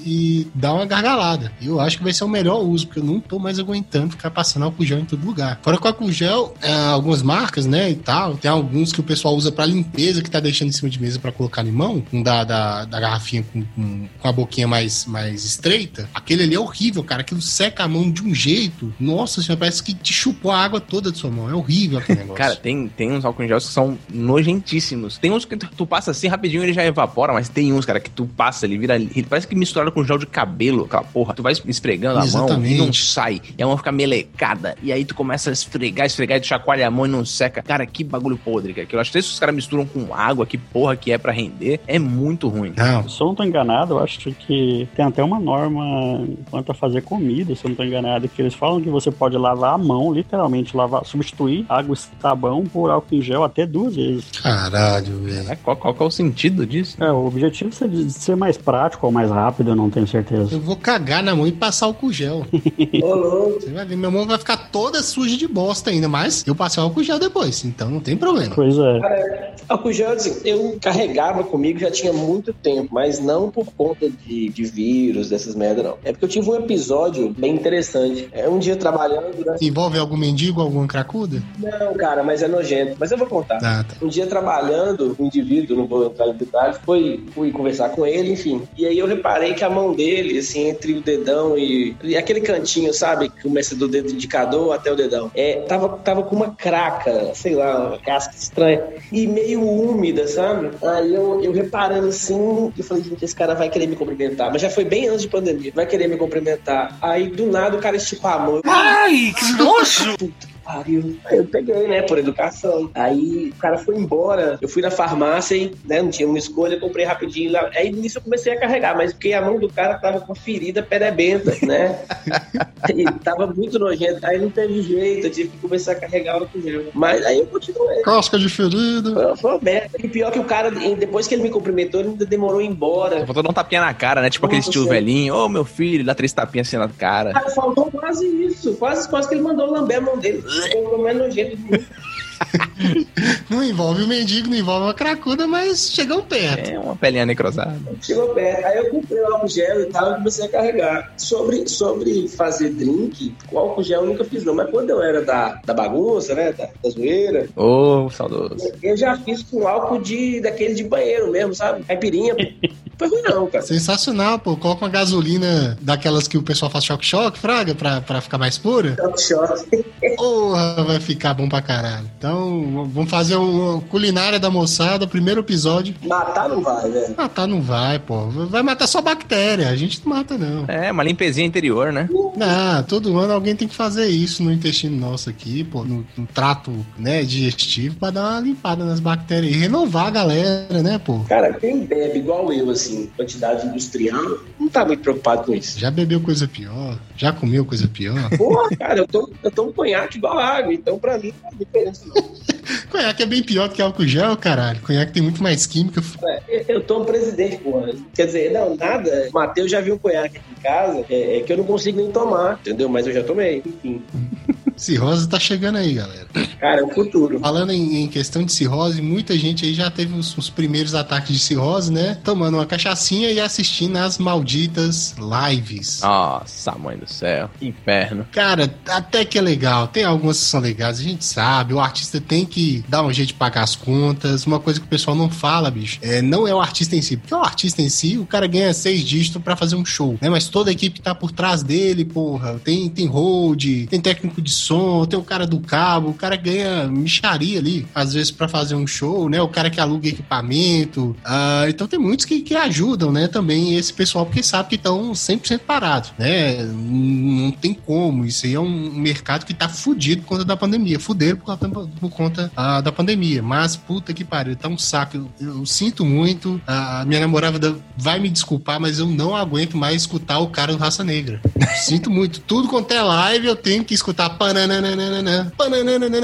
e dar uma gargalada. Eu acho que vai ser o melhor uso, porque eu não tô mais aguentando ficar passando álcool gel em todo lugar. Fora que o álcool gel, é, algumas marcas, né, e tal, tem alguns que o pessoal usa pra limpeza, que tá deixando em cima de mesa pra colocar limão, um da, da, da garrafinha com, com, com a boquinha mais, mais estreita, aquele ali é horrível, cara. Aquilo seca a mão de um jeito. Nossa senhora, parece que te chupou a água toda de sua mão. É horrível aquele negócio. Cara, tem, tem uns álcool em gel que são nojentíssimos. Tem uns que tu, tu passa assim rapidinho ele já evapora, mas tem uns, cara, que tu passa, ele vira. Ele parece que misturado com gel de cabelo, aquela porra. Tu vai esfregando a mão Exatamente. e não sai. E a mão fica melecada. E aí tu começa a esfregar, esfregar, e chacoalha a mão e não seca. Cara, que bagulho podre, cara. Que eu acho que se os caras misturam com água, que porra que é pra render, é muito ruim. Não, Se eu não tô enganado, eu acho que tem até uma norma quanto a fazer comida, se eu não tô enganado, que eles falam que você pode lavar a mão, literalmente, lavar, substituir água e sabão por álcool em gel até duas vezes. caralho, velho. É, qual, qual que é o sentido disso? É, o objetivo é de ser mais prático ou mais rápido, eu não tenho certeza. Eu vou cagar na mão e passar álcool gel. Você vai ver, minha mão vai ficar toda suja de bosta ainda, mas eu passei álcool gel depois, então não tem problema. Pois é. Álcool gel, assim, eu carregava comigo já tinha muito tempo, mas não por conta de, de vírus, dessas merda, não. É porque eu tive um episódio bem interessante. É um dia trabalhando durante. Envolve algum mendigo, alguma cracuda? Não, cara, mas é nojento. Mas eu vou contar. Ah, tá. Um dia trabalhando, um indivíduo, não vou entrar em detalhes, foi, fui conversar com ele, enfim. E aí eu reparei que a mão dele, assim, entre o dedão e, e aquele cantinho, sabe? Que começa do dedo indicador até o dedão. É, tava, tava com uma craca, sei lá, uma casca estranha. E meio úmida, sabe? Aí eu, eu reparando assim, eu falei, gente, esse cara vai querer me cumprimentar. Mas já foi bem antes de pandemia. Vai querer me cumprimentar. Aí do nada o cara esticou a mão. Ai, que nojo! Pariu. Aí eu peguei, né, por educação. Aí o cara foi embora. Eu fui na farmácia e, né, não tinha uma escolha, comprei rapidinho lá. Aí nisso eu comecei a carregar, mas porque a mão do cara tava com ferida perebenta, né? e tava muito nojento. Aí não teve jeito, eu tive que começar a carregar o álcool gel. Mas aí eu continuei. Casca de ferida. Foi, foi uma merda. E pior que o cara, depois que ele me cumprimentou, ele ainda demorou a ir embora. Faltou dar um tapinha na cara, né? Tipo aquele Nossa, estilo sério. velhinho. Ô, meu filho, dá três tapinhas assim na cara. Cara, faltou quase isso. Quase, quase que ele mandou lamber a mão dele. O. Não envolve o mendigo, não envolve a cracuda, mas chegam perto. É uma pelinha necrosada. Chegou perto. Aí eu comprei o álcool gel e tal e comecei a carregar. Sobre, sobre fazer drink, com álcool gel eu nunca fiz não. Mas quando eu era da, da bagunça, né? Da, da zoeira, Ô, saudoso. eu já fiz com álcool de, daquele de banheiro mesmo, sabe? Caipirinha. Não foi ruim não, cara. Sensacional, pô. Coloca uma gasolina daquelas que o pessoal faz choque-choque, fraga, pra, pra ficar mais pura. Shot. Porra, vai ficar bom pra caralho. Então, vamos fazer o culinária da moçada, primeiro episódio. Matar não vai, velho. Matar não vai, pô. Vai matar só bactéria. A gente não mata, não. É, uma limpezinha interior, né? Não, todo ano alguém tem que fazer isso no intestino nosso aqui, pô, no, no trato, né, digestivo, pra dar uma limpada nas bactérias e renovar a galera, né, pô. Cara, quem bebe igual eu, assim, quantidade industrial, não tá muito preocupado com isso. Já bebeu coisa pior? Já comeu coisa pior? Porra, cara, eu tô, eu tomo conhaque igual água, então pra mim não faz diferença não. Conhaque é bem pior que álcool gel, caralho. Conhaque tem muito mais química. É, Eu tomo presidente, porra. Quer dizer, não, nada. Matheus já viu um conhaque aqui em casa, é, é que eu não consigo nem tomar, entendeu? Mas eu já tomei, enfim. Cirrose tá chegando aí, galera. Cara, é o futuro. Falando em, em questão de cirrose, muita gente aí já teve os, os primeiros ataques de cirrose, né? Tomando uma cachaçinha e assistindo as malditas lives. Nossa, mãe do céu. Que inferno. Cara, até que é legal. Tem algumas que são legais, a gente sabe. O artista tem que dar um jeito de pagar as contas. Uma coisa que o pessoal não fala, bicho, é, não é o artista em si. Porque o artista em si, o cara ganha seis dígitos pra fazer um show, né? Mas toda a equipe tá por trás dele, porra, tem, tem hold, tem técnico de tem o cara do cabo, o cara ganha micharia ali, às vezes pra fazer um show, né? O cara que aluga equipamento. Ah, então tem muitos que, que ajudam, né? Também esse pessoal, porque sabe que estão 100% parados, né? Não tem como. Isso aí é um mercado que tá fudido por conta da pandemia. Fuderam por por conta ah, da pandemia. Mas, puta que pariu, tá um saco. Eu, eu sinto muito. A minha namorada vai me desculpar, mas eu não aguento mais escutar o cara do Raça Negra. Sinto muito. Tudo quanto é live, eu tenho que escutar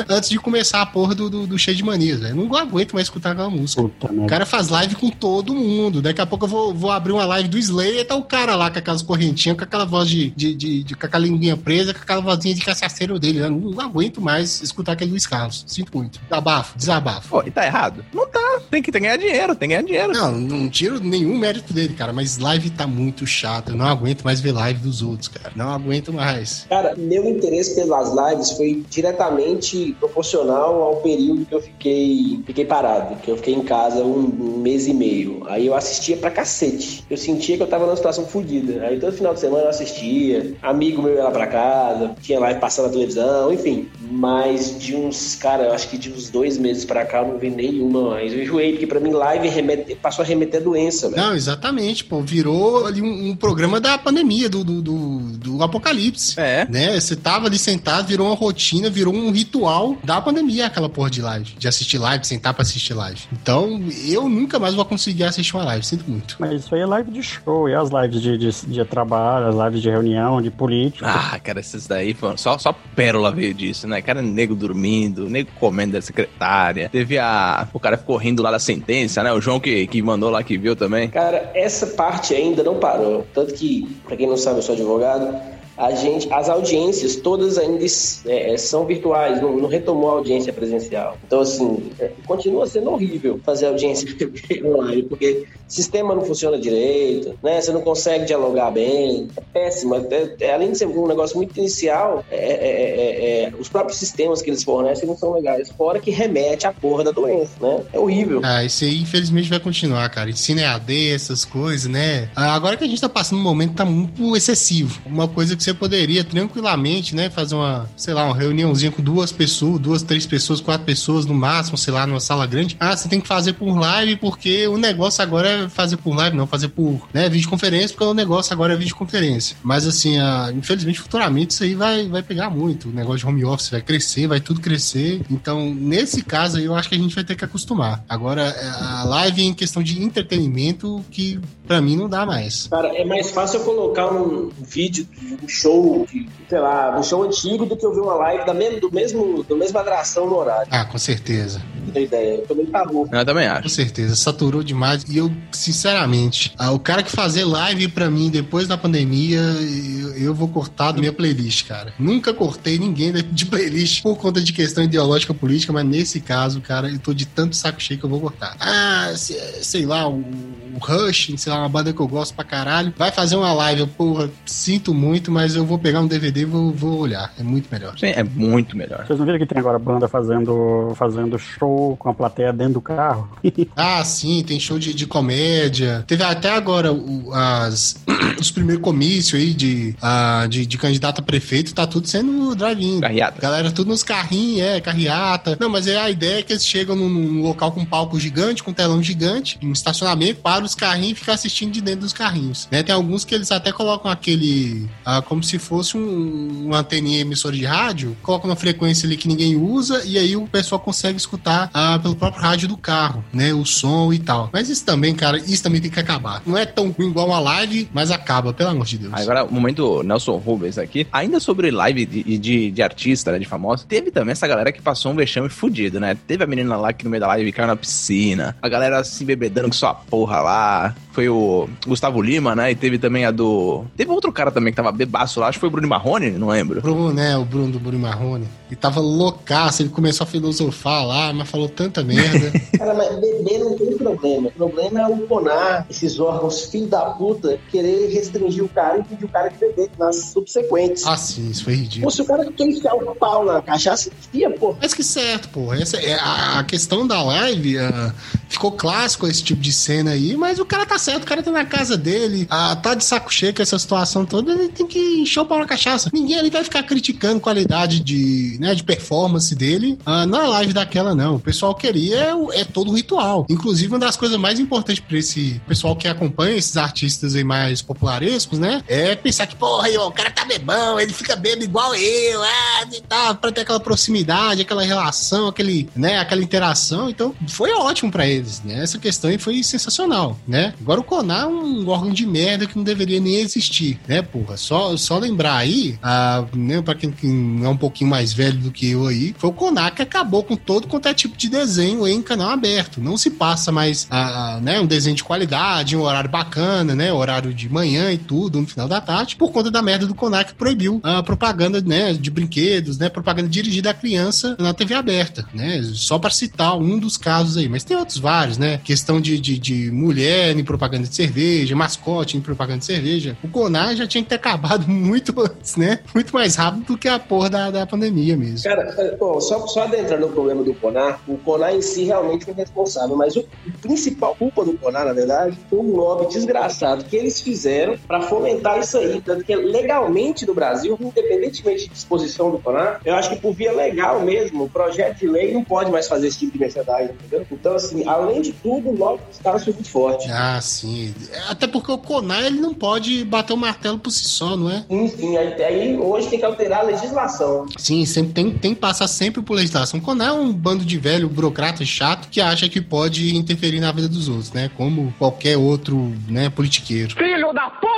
antes de começar a porra do, do, do cheio de manias. velho. Eu não aguento mais escutar aquela música. Puta O cara faz live com todo mundo. Daqui a pouco eu vou, vou abrir uma live do Slayer, tá o cara lá com aquelas correntinhas, com aquela voz de, de, de, de- com aquela linguinha presa, com aquela vozinha de cachaceiro dele. Eu não aguento mais escutar aquele Luiz Carlos. Sinto muito. Desabafo, desabafo. Pô, e tá errado? Não tá. Tem que, tem que ganhar dinheiro, tem que ganhar dinheiro. Não, não tiro nenhum mérito dele, cara, mas live tá muito chato. Eu não aguento mais ver live dos outros, cara. Não aguento mais. Cara, meu interesse pelas lives foi diretamente proporcional ao período que eu fiquei, fiquei parado, que eu fiquei em casa um, um mês e meio. Aí eu assistia pra cacete. Eu sentia que eu tava numa situação fodida. Aí todo final de semana eu assistia, amigo meu ia lá pra casa, tinha live passando na televisão, enfim. Mas de uns, cara, eu acho que de uns dois meses pra cá eu não vi nenhuma mais. Eu enjoei, porque pra mim live remete, passou a remeter a doença, velho. Não, exatamente, pô. Virou ali um, um programa da pandemia, do, do, do, do apocalipse. É. Né? Você tava ali sentado, virou uma rotina, virou um ritual da pandemia, aquela porra de live. De assistir live, sentar pra assistir live. Então, eu nunca mais vou conseguir assistir uma live, sinto muito. Mas isso aí é live de show, e as lives de, de, de trabalho, as lives de reunião, de política. Ah, cara, esses daí foram só, só pérola veio disso, né? Cara, nego dormindo, nego comendo da secretária. Teve a. O cara ficou rindo lá da sentença, né? O João que, que mandou lá que viu também. Cara, essa parte ainda não parou. Tanto que, pra quem não sabe, eu sou advogado. A gente, as audiências todas ainda é, são virtuais, não, não, retomou a audiência presencial. Então, assim, é, continua sendo horrível fazer audiência online, porque sistema não funciona direito, né? Você não consegue dialogar bem, é péssimo. É, é além de ser um negócio muito inicial, é, os próprios sistemas que eles fornecem não são legais, fora que remete à porra da doença, né? É horrível. Ah, isso aí infelizmente vai continuar, cara. Ensino EAD, essas coisas, né? Ah, agora que a gente tá passando um momento que tá muito excessivo. Uma coisa que você poderia tranquilamente, né, fazer uma, sei lá, uma reuniãozinha com duas pessoas, duas, três pessoas, quatro pessoas no máximo, sei lá, numa sala grande. Ah, você tem que fazer por live porque o negócio agora é fazer por live, não fazer por, né, videoconferência, porque o negócio agora é videoconferência. Mas assim, ah, infelizmente, futuramente isso aí vai, vai pegar muito. O negócio de home office vai crescer, vai tudo crescer. Então, nesse caso aí, eu acho que a gente vai ter que acostumar. Agora, a live em questão de entretenimento, que para mim não dá mais. Cara, é mais fácil eu colocar um vídeo de um show, de, sei lá, um show antigo do que eu ver uma live da mesmo, do mesmo, do mesma atração no horário. Ah, com certeza. Não ideia. Eu também acabou. Eu também acho. Com certeza, saturou demais. E eu, sinceramente, ah, o cara que fazer live pra mim depois da pandemia, eu, eu vou cortar da minha playlist, cara. Nunca cortei ninguém de playlist por conta de questão ideológica política, mas nesse caso, cara, eu tô de tanto saco cheio que eu vou cortar. Ah, sei lá, o Rush, sei lá, uma banda que eu gosto pra caralho, vai fazer uma live, eu, porra, sinto muito, mas eu vou pegar um DVD e vou, vou olhar. É muito melhor. Sim, é muito melhor. Vocês não viram que tem agora banda fazendo, fazendo show com a plateia dentro do carro? ah, sim, tem show de, de comédia. Teve até agora o, as, os primeiros comícios aí de, uh, de, de candidato a prefeito, tá tudo sendo drive-in. Carreata. Galera, tudo nos carrinhos, é, carreata. Não, mas é a ideia é que eles chegam num, num local com um palco gigante, com um telão gigante, um estacionamento, para os carrinhos e ficar assistindo de dentro dos carrinhos. Né? Tem alguns que eles até colocam aquele. Uh, como se fosse um, uma anteninha emissora de rádio, colocam uma frequência ali que ninguém usa e aí o pessoal consegue escutar uh, pelo próprio rádio do carro, né? O som e tal. Mas isso também, cara, isso também tem que acabar. Não é tão ruim igual uma live, mas acaba, pelo amor de Deus. Agora, o momento Nelson Rubens aqui, ainda sobre live de, de, de artista, né, de famoso, teve também essa galera que passou um vexame fudido, né? Teve a menina lá que no meio da live caiu na piscina, a galera se bebedando com sua porra lá. Foi o Gustavo Lima, né? E teve também a do. Teve outro cara também que tava bebaço lá, acho que foi o Bruno Marrone, não lembro. Bruno, né? O Bruno do Bruno Marrone. Ele tava loucaço, ele começou a filosofar lá, mas falou tanta merda. cara, mas beber não tem problema. O problema é o Conar, esses órgãos filho da puta, querer restringir o cara e pedir o cara de beber nas subsequentes. Ah, sim, isso foi ridículo. Pô, se o cara quer enfiar o pau na cachaça, enfia, pô. Mas que certo, pô. Essa é a, a questão da live. Uh, ficou clássico esse tipo de cena aí, mas o cara tá certo, o cara tá na casa dele, uh, tá de saco cheio com essa situação toda, ele tem que encher o pau na cachaça. Ninguém ali vai ficar criticando qualidade de, né, de performance dele uh, na live daquela, não. O pessoal queria é, é todo o ritual. Inclusive, uma das coisas mais importantes pra esse pessoal que acompanha esses artistas aí mais popularescos, né? É pensar que, porra, aí, ó, o cara tá bebão, ele fica bebo igual eu, ah, e tal, pra ter aquela proximidade, aquela relação, aquele, né, aquela interação. Então, foi ótimo para eles, né? Essa questão aí foi sensacional, né? Agora o Conar é um órgão de merda que não deveria nem existir, né, porra? Só, só lembrar aí, ah, né, pra quem é um pouquinho mais velho velho do que eu aí, foi o Konak que acabou com todo quanto é tipo de desenho em canal aberto. Não se passa mais a, né, um desenho de qualidade, um horário bacana, né? Horário de manhã e tudo, no final da tarde, por conta da merda do Konak que proibiu a propaganda né, de brinquedos, né? Propaganda dirigida à criança na TV aberta, né? Só para citar um dos casos aí. Mas tem outros vários, né? Questão de, de, de mulher em propaganda de cerveja, mascote em propaganda de cerveja. O Konak já tinha que ter acabado muito antes, né? Muito mais rápido do que a porra da, da pandemia mesmo. Cara, bom, só, só adentrando no problema do Conar, o Conar em si realmente foi responsável, mas o, o principal culpa do Conar, na verdade, foi um lobby desgraçado que eles fizeram para fomentar isso aí. Tanto que legalmente no Brasil, independentemente de disposição do Conar, eu acho que por via legal mesmo, o projeto de lei não pode mais fazer esse tipo de merchandising, entendeu? Então, assim, além de tudo, o lobby dos caras foi muito forte. Ah, sim. Até porque o Conar, ele não pode bater o martelo por si só, não é? Sim, sim. Aí, aí hoje tem que alterar a legislação. Sim, sempre tem, tem que passar sempre por legislação. Quando é um bando de velho burocrata chato que acha que pode interferir na vida dos outros, né? Como qualquer outro, né, politiqueiro. Filho da puta!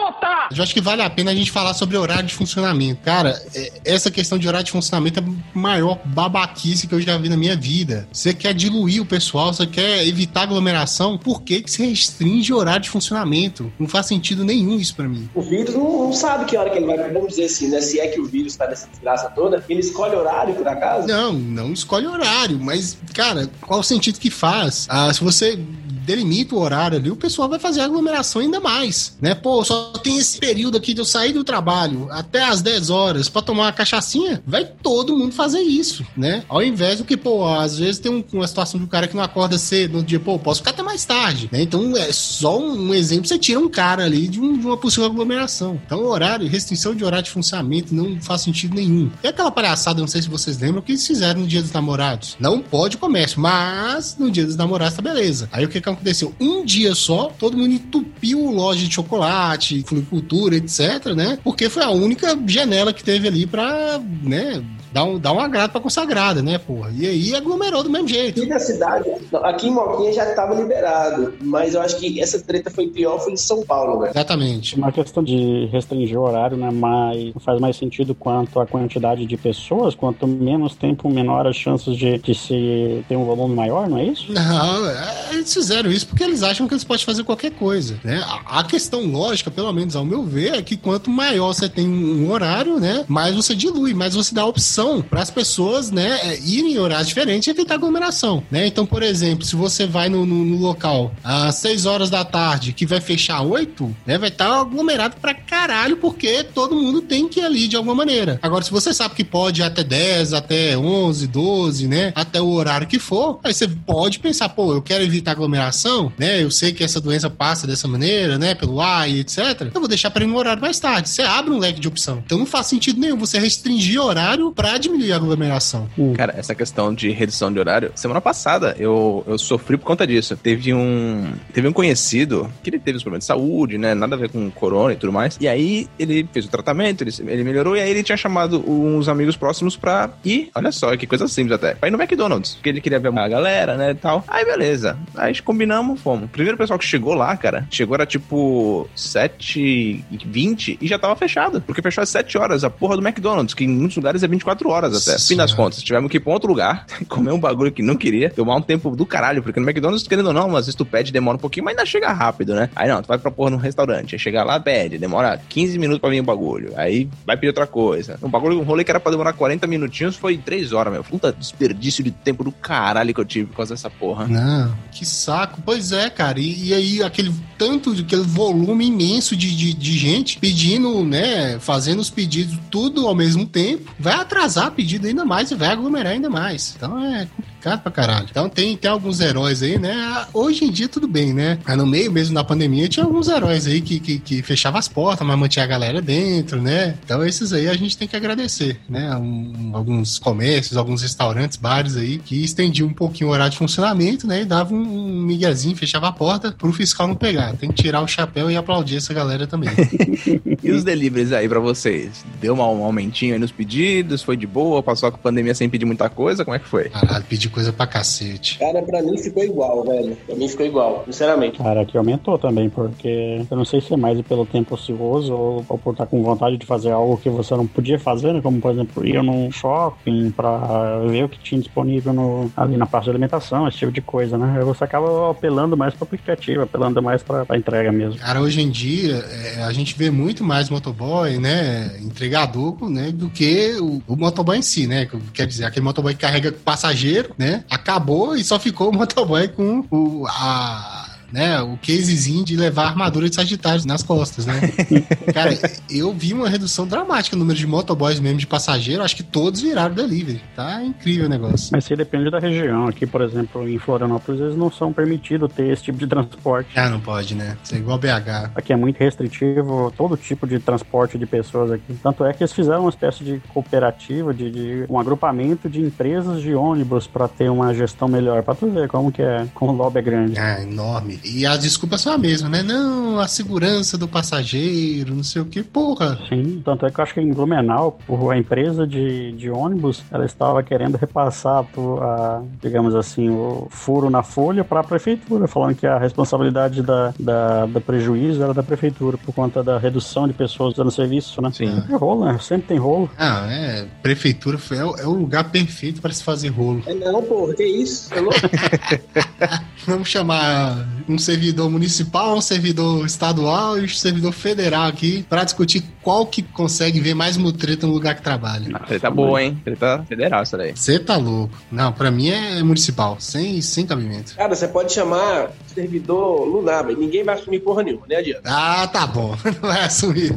Eu acho que vale a pena a gente falar sobre horário de funcionamento. Cara, é, essa questão de horário de funcionamento é a maior babaquice que eu já vi na minha vida. Você quer diluir o pessoal, você quer evitar aglomeração, por que, que você restringe o horário de funcionamento? Não faz sentido nenhum isso para mim. O vírus não, não, sabe que hora que ele vai, vamos dizer assim, né? Se é que o vírus tá nessa desgraça toda, ele escolhe horário, por acaso? Não, não escolhe horário, mas, cara, qual o sentido que faz? Ah, se você delimita o horário ali, o pessoal vai fazer aglomeração ainda mais, né? Pô, só tem esse período aqui de eu sair do trabalho até as 10 horas para tomar uma cachaçinha, vai todo mundo fazer isso, né? Ao invés do que, pô, às vezes tem um, uma situação do cara que não acorda cedo no dia, pô, posso ficar até mais tarde, né? Então é só um, um exemplo, você tira um cara ali de, um, de, uma possível aglomeração. Então, horário, restrição de horário de funcionamento não faz sentido nenhum. E aquela palhaçada, não sei se vocês lembram, que eles fizeram no dia dos namorados. Não pode comércio, mas no dia dos namorados tá beleza. Aí o que, que aconteceu? Um dia só, todo mundo entupiu loja de chocolate, floricultura, etc, né? Porque foi a única janela que teve ali pra, né, dá um, dá um agrado pra consagrada, né, porra? E aí aglomerou do mesmo jeito. Aqui na cidade, aqui em Moquinha já tava liberado, mas eu acho que essa treta foi pior, foi em São Paulo, né? Exatamente. Uma questão de restringir o horário, né, mas faz mais sentido quanto a quantidade de pessoas, quanto menos tempo, menor as chances de, de se ter um volume maior, não é isso? Não, é, eles fizeram isso porque eles acham que eles podem fazer qualquer coisa, né? A, a questão lógica, pelo menos ao meu ver, é que quanto maior você tem um horário, né, mais você dilui, mais você dá a opção para as pessoas, né, é, irem em horários diferentes e evitar aglomeração, né? Então, por exemplo, se você vai no, no, no local às 6 horas da tarde, que vai fechar 8, né, vai estar tá aglomerado pra caralho, porque todo mundo tem que ir ali de alguma maneira. Agora, se você sabe que pode ir até 10, até 11, 12, né, até o horário que for, aí você pode pensar, pô, eu quero evitar aglomeração, né, eu sei que essa doença passa dessa maneira, né, pelo ar e etc. Eu vou deixar para ir no horário mais tarde. Você abre um leque de opção. Então não faz sentido nenhum você restringir horário para diminuir a aglomeração. Hum. Cara, essa questão de redução de horário, semana passada eu, eu sofri por conta disso. Teve um, teve um conhecido que ele teve os problemas de saúde, né? Nada a ver com corona e tudo mais. E aí ele fez o tratamento, ele, ele melhorou, e aí ele tinha chamado uns amigos próximos pra ir. Olha só, que coisa simples até. Pra ir no McDonald's, porque ele queria ver uma galera, né? E tal. Aí beleza. Aí combinamos, fomos. O primeiro pessoal que chegou lá, cara, chegou era tipo 7 e 20 e já tava fechado. Porque fechou às 7 horas a porra do McDonald's, que em muitos lugares é 24 horas até. Fim das contas, tivemos que ir pra outro lugar, comer um bagulho que não queria, tomar um tempo do caralho, porque no McDonald's, querendo ou não, às vezes tu pede, demora um pouquinho, mas ainda chega rápido, né? Aí não, tu vai pra porra num restaurante, aí chega lá, pede, demora 15 minutos pra vir o bagulho, aí vai pedir outra coisa. Um bagulho, um rolê que era pra demorar 40 minutinhos foi 3 horas, meu. Puta desperdício de tempo do caralho que eu tive por causa dessa porra. Não, que saco. Pois é, cara. E, e aí, aquele tanto, aquele volume imenso de, de, de gente pedindo, né, fazendo os pedidos tudo ao mesmo tempo, vai atrasar pedido ainda mais e vai aglomerar ainda mais. Então é complicado pra caralho. Então tem, tem alguns heróis aí, né? Hoje em dia tudo bem, né? Mas no meio mesmo da pandemia tinha alguns heróis aí que, que, que fechavam as portas, mas mantinha a galera dentro, né? Então esses aí a gente tem que agradecer, né? Um, alguns comércios, alguns restaurantes, bares aí que estendiam um pouquinho o horário de funcionamento, né? E davam um, miguezinho, fechava a porta pro fiscal não pegar. Tem que tirar o chapéu e aplaudir essa galera também. e os deliveries aí pra vocês? Deu um aumentinho aí nos pedidos? Foi foi de boa? Passou com a pandemia sem pedir muita coisa? Como é que foi? Caralho, pedi coisa pra cacete. Cara, pra mim ficou igual, velho. Pra mim ficou igual, sinceramente. Cara, aqui aumentou também, porque eu não sei se é mais pelo tempo ocioso ou, ou por estar com vontade de fazer algo que você não podia fazer, né? Como, por exemplo, ir num shopping pra ver o que tinha disponível no, ali na parte de alimentação, esse tipo de coisa, né? Aí Você acaba apelando mais pro aplicativo, apelando mais pra, pra entrega mesmo. Cara, hoje em dia, é, a gente vê muito mais motoboy, né? Entregador, né? Do que o, o motoboy em si, né? Quer dizer, aquele motoboy que carrega passageiro, né? Acabou e só ficou o motoboy com o, a, né, o casezinho de levar armadura de Sagitário nas costas, né? Cara, eu vi uma redução dramática no número de motoboys mesmo de passageiro, acho que todos viraram delivery. Tá incrível o negócio. Mas isso depende da região. Aqui, por exemplo, em Florianópolis, eles não são permitidos ter esse tipo de transporte. Ah, não pode, né? Isso é igual BH. Aqui é muito restritivo todo tipo de transporte de pessoas aqui. Tanto é que eles fizeram uma espécie de cooperativa, de, de um agrupamento de empresas de ônibus para ter uma gestão melhor. Para tu ver como que é, como o lobby é grande. Ah, enorme. E as desculpas são a mesma, né? Não, a segurança do passageiro, não sei o que, porra. Sim, tanto é que eu acho que em Blumenau, por- a empresa de, de ônibus, ela estava querendo repassar, pro- a, digamos assim, o furo na folha para a prefeitura, falando que a responsabilidade da, da, do prejuízo era da prefeitura, por conta da redução de pessoas usando serviço, né? Sim. É rolo, né? Sempre tem rolo. Ah, é. Prefeitura foi, é, o- é o lugar perfeito para se fazer rolo. É não, porra, que isso? Tá louco? Vamos chamar um servidor municipal, um servidor estadual e um servidor federal aqui para discutir qual que consegue ver mais mutreta no lugar que trabalha. Ah, treta boa, hein? Treta federal essa daí. Você tá louco. Não, pra mim é municipal, sem, sem cabimento. Cara, você pode chamar servidor lunar, mas ninguém vai assumir porra nenhuma, nem adianta. Ah, tá bom. Não vai assumir.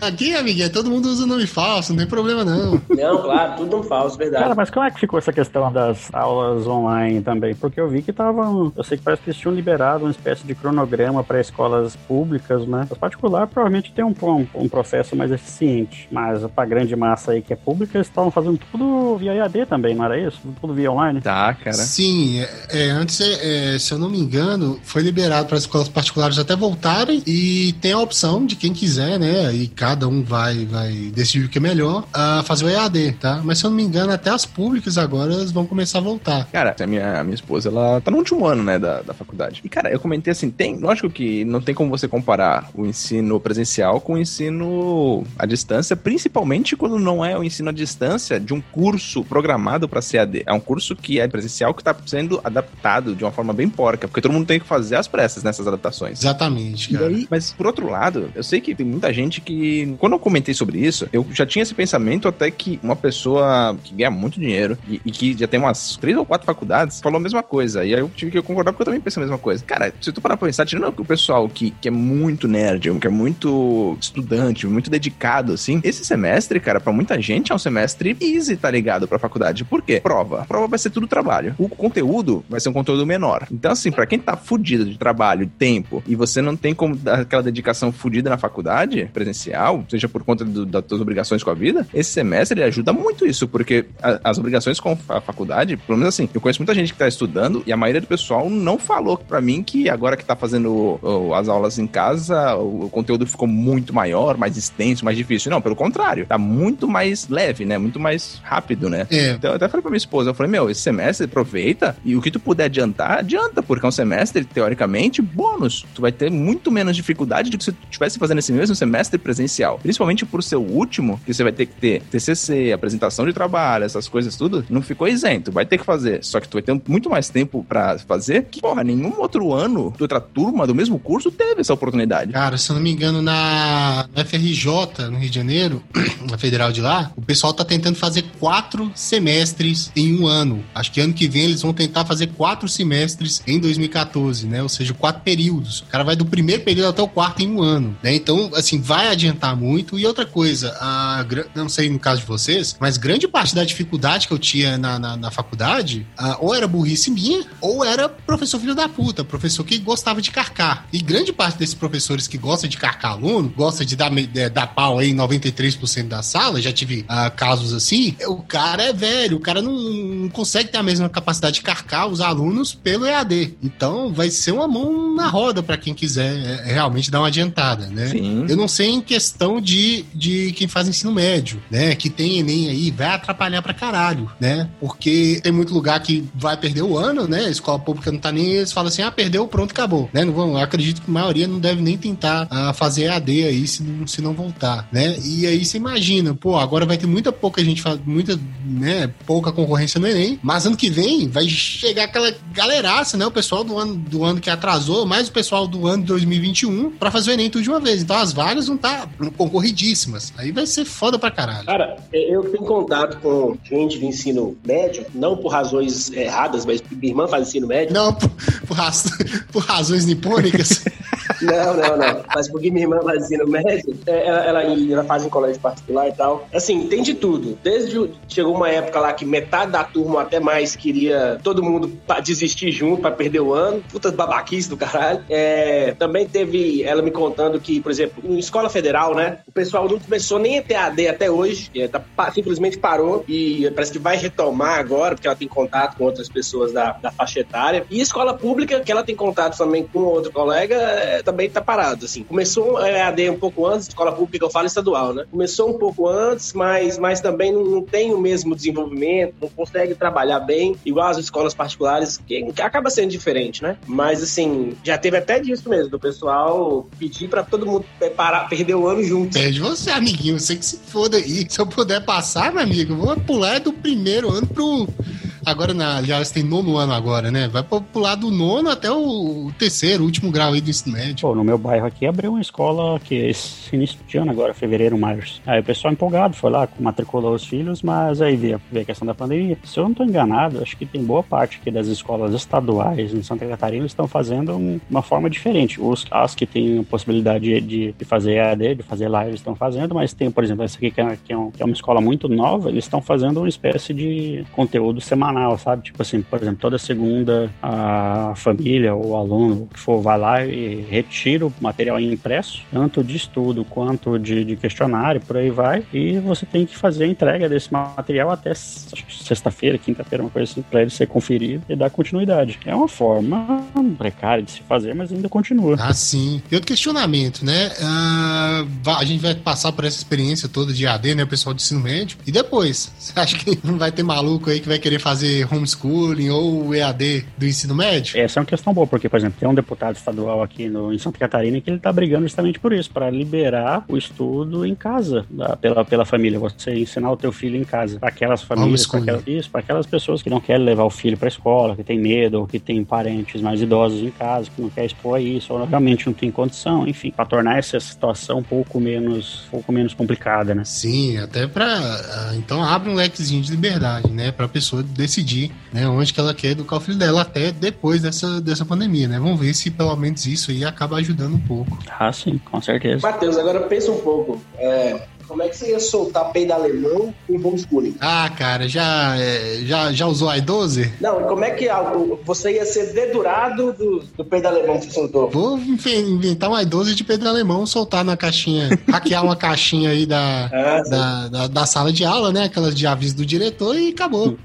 Aqui, amiguinha, todo mundo usa nome falso, não tem problema não. Não, claro, tudo um falso, Cara, verdade. mas como é que ficou essa questão das aulas online também? Porque eu vi que estavam. Eu sei que parece que eles tinham liberado uma espécie de cronograma para escolas públicas, né? As particulares provavelmente tem um, um, um processo mais eficiente, mas para grande massa aí que é pública, eles estavam fazendo tudo via EAD também, não era isso? Tudo via online? Tá, cara. Sim, é, é, antes, é, é, se eu não me engano, foi liberado para as escolas particulares até voltarem e tem a opção de quem quiser, né? E cada um vai, vai decidir o que é melhor, a fazer o EAD, tá? Mas se eu não me engano, até as públicas agora elas vão começar a voltar. Cara, a minha, a minha esposa, ela tá no último ano, né, da, da faculdade. E, cara, eu comentei assim, tem, lógico que não tem como você comparar o ensino presencial com o ensino à distância, principalmente quando não é o ensino à distância de um curso programado para CAD. É um curso que é presencial que tá sendo adaptado de uma forma bem porca, porque todo mundo tem que fazer as pressas nessas adaptações. Exatamente, cara. aí, mas por outro lado, eu sei que tem muita gente que, quando eu comentei sobre isso, eu já tinha esse pensamento até que uma pessoa que ganha muito dinheiro e, e que já tem umas três ou quatro faculdades falou a mesma coisa. E aí eu tive que concordar porque eu também penso a mesma coisa. Cara, se tu parar pra pensar, tirando o pessoal que, que é muito nerd, que é muito estudante, muito dedicado, assim, esse semestre, cara, pra muita gente é um semestre easy, tá ligado? Pra faculdade. Por quê? Prova. Prova vai ser tudo trabalho. O conteúdo vai ser um conteúdo menor. Então, assim, pra quem tá fudido de trabalho, de tempo, e você não tem como dar aquela dedicação fudida na faculdade, presencial, seja por conta do- das tuas obrigações com a vida, esse semestre ele ajuda muito isso, porque a- as obrigações com a faculdade, pelo menos assim, eu conheço muita gente que tá estudando e a maioria do pessoal não falou pra mim que agora que tá fazendo o- as aulas em casa, o, o conteúdo ficou muito maior, mais extenso, mais difícil. Não, pelo contrário, tá muito mais leve, né? Muito mais rápido, né? É, Então eu até falei pra minha esposa, eu falei, meu, esse semestre aproveita e o que tu puder adiantar, adianta, porque é um semestre, teoricamente, bônus. Tu vai ter muito menos dificuldade do que se tu estivesse fazendo esse mesmo semestre presencial. Principalmente por ser o último, que você vai ter que ter TCC, apresentação de trabalho, essas coisas tudo, não ficou isento, vai ter que fazer. Só que tu vai ter muito mais tempo pra fazer que, porra, nenhum outro ano, de outra turma do mesmo curso teve essa oportunidade. Cara, se eu não me engano, na, FRJ, no Rio de Janeiro, na federal de lá, o pessoal tá tentando fazer quatro semestres em um ano. Acho que ano que vem eles vão tentar fazer quatro semestres em 2014, né? Ou seja, quatro períodos. O cara vai do primeiro período até o quarto em um ano, né? Então, assim, vai adiantar muito. E outra coisa, a, não sei no caso de vocês, mas grande parte da dificuldade que eu tinha na, na, na faculdade, ah, ou era burrice minha, ou era professor filho da puta. Professor que gostava de carcar. E grande parte desses professores que gostam de carcar aluno, gosta de dar, de, dar pau aí em 93% da sala, já tive uh, casos assim, o cara é velho, o cara não, não, consegue ter a mesma capacidade de carcar os alunos pelo EAD. Então vai ser uma mão na roda para quem quiser é, realmente dar uma adiantada, né? Sim. Eu não sei em questão de, de quem faz ensino médio, né? Que tem Enem aí, vai atrapalhar pra caralho, né? Porque tem muito lugar que vai perder o ano, né? A escola pública não tá nem. Eles falam assim: ah, perdeu, pronto, acabou. Né? Não vão, acredito que a maioria não deve nem tentar uh, fazer EAD aí se não, se não voltar, né? E aí você imagina, pô, agora vai ter muita pouca gente, muita, né? Pouca concorrência no Enem, mas ano que vem vai chegar aquela galeraça, né? O pessoal do ano, do ano que atrasou, mais o pessoal do ano de 2021 para fazer o Enem tudo de uma vez. Então as vagas não tá concorridíssimas. Aí vai ser foda pra caralho. Cara, eu tenho contato com gente de ensino médio, não por razões erradas, mas minha irmã faz ensino médio. Não, por, por, raz, por razões nipônicas. não, não, não. Mas porque minha irmã faz ensino médio, é, ela, ela, ela faz em colégio particular e tal. Assim, tem de tudo. Desde chegou uma época lá que metade da turma, até mais, queria todo mundo desistir junto para perder o ano. Puta babaquice do caralho. É, também teve ela me contando que, por exemplo, em escola federal, né? O pessoal não começou nem a ter AD até hoje. É, tá, simplesmente parou e parece que vai retomar agora, porque ela tem contato com outras pessoas da, da faixa etária. E escola pública, que ela tem contato também com outro colega, é, também tá parado, assim. Começou a AD um pouco antes, escola pública eu falo estadual, né? Começou um pouco antes, mas, mas também não, não tem o mesmo desenvolvimento, não consegue trabalhar bem, igual as escolas particulares, que, que acaba sendo diferente, né? Mas, assim, já teve até disso mesmo, do pessoal pedir para todo mundo parar, perder o ano junto. Perde você, amiguinho, você que se foda aí. Se eu puder passar, meu amigo, vou pular do primeiro ano pro Agora, na, aliás, tem nono ano agora, né? Vai pular do nono até o terceiro, último grau aí do ensino médio. Pô, no meu bairro aqui abriu uma escola que é esse início de ano agora, fevereiro, março. Aí o pessoal empolgado foi lá, matriculou os filhos, mas aí veio, veio a questão da pandemia. Se eu não estou enganado, acho que tem boa parte aqui das escolas estaduais em Santa Catarina estão fazendo um, uma forma diferente. Os, as que têm a possibilidade de, de fazer EAD, de fazer live, estão fazendo, mas tem, por exemplo, essa aqui que é, que é, que é uma escola muito nova, eles estão fazendo uma espécie de conteúdo semanal semanal, sabe? Tipo assim, por exemplo, toda segunda a família ou aluno, que for, vai lá e retira o material impresso, tanto de estudo quanto de, de questionário, por aí vai, e você tem que fazer a entrega desse material até sexta-feira, quinta-feira, uma coisa assim, para ele ser conferido e dar continuidade. É uma forma precária de se fazer, mas ainda continua. Ah, sim. E outro questionamento, né? Uh, a gente vai passar por essa experiência toda de AD, né? O pessoal de ensino médio. E depois? Você acha que não vai ter maluco aí que vai querer fazer fazer homeschooling ou EAD do ensino médio? Essa é uma questão boa, porque, por exemplo, tem um deputado estadual aqui no, em Santa Catarina que ele está brigando justamente por isso, para liberar o estudo em casa, da, pela, pela família, você ensinar o teu filho em casa. Para aquelas famílias, para aquelas, isso, para aquelas pessoas que não querem levar o filho para a escola, que tem medo, ou que tem parentes mais idosos em casa, que não quer expor isso, ou realmente não tem condição, enfim, para tornar essa situação um pouco menos, um pouco menos complicada, né? Sim, até para ah, então abre um lequezinho de liberdade, né, para a pessoa decidir né, onde que ela quer educar o filho dela até depois dessa, dessa pandemia, né? Vamos ver se pelo menos isso aí acaba ajudando um pouco. Ah, sim, com certeza. Matheus, agora pensa um pouco. É, como é que você ia soltar peido alemão com homeschooling? Ah, cara, já, é, já, já usou i12? Não, como é que você ia ser dedurado do, do peido alemão que você soltou? Vou inventar um i12 de peido alemão, soltar na caixinha, hackear uma caixinha aí da, ah, da, da, da, sala de aula, né? Aquelas de aviso do diretor e acabou.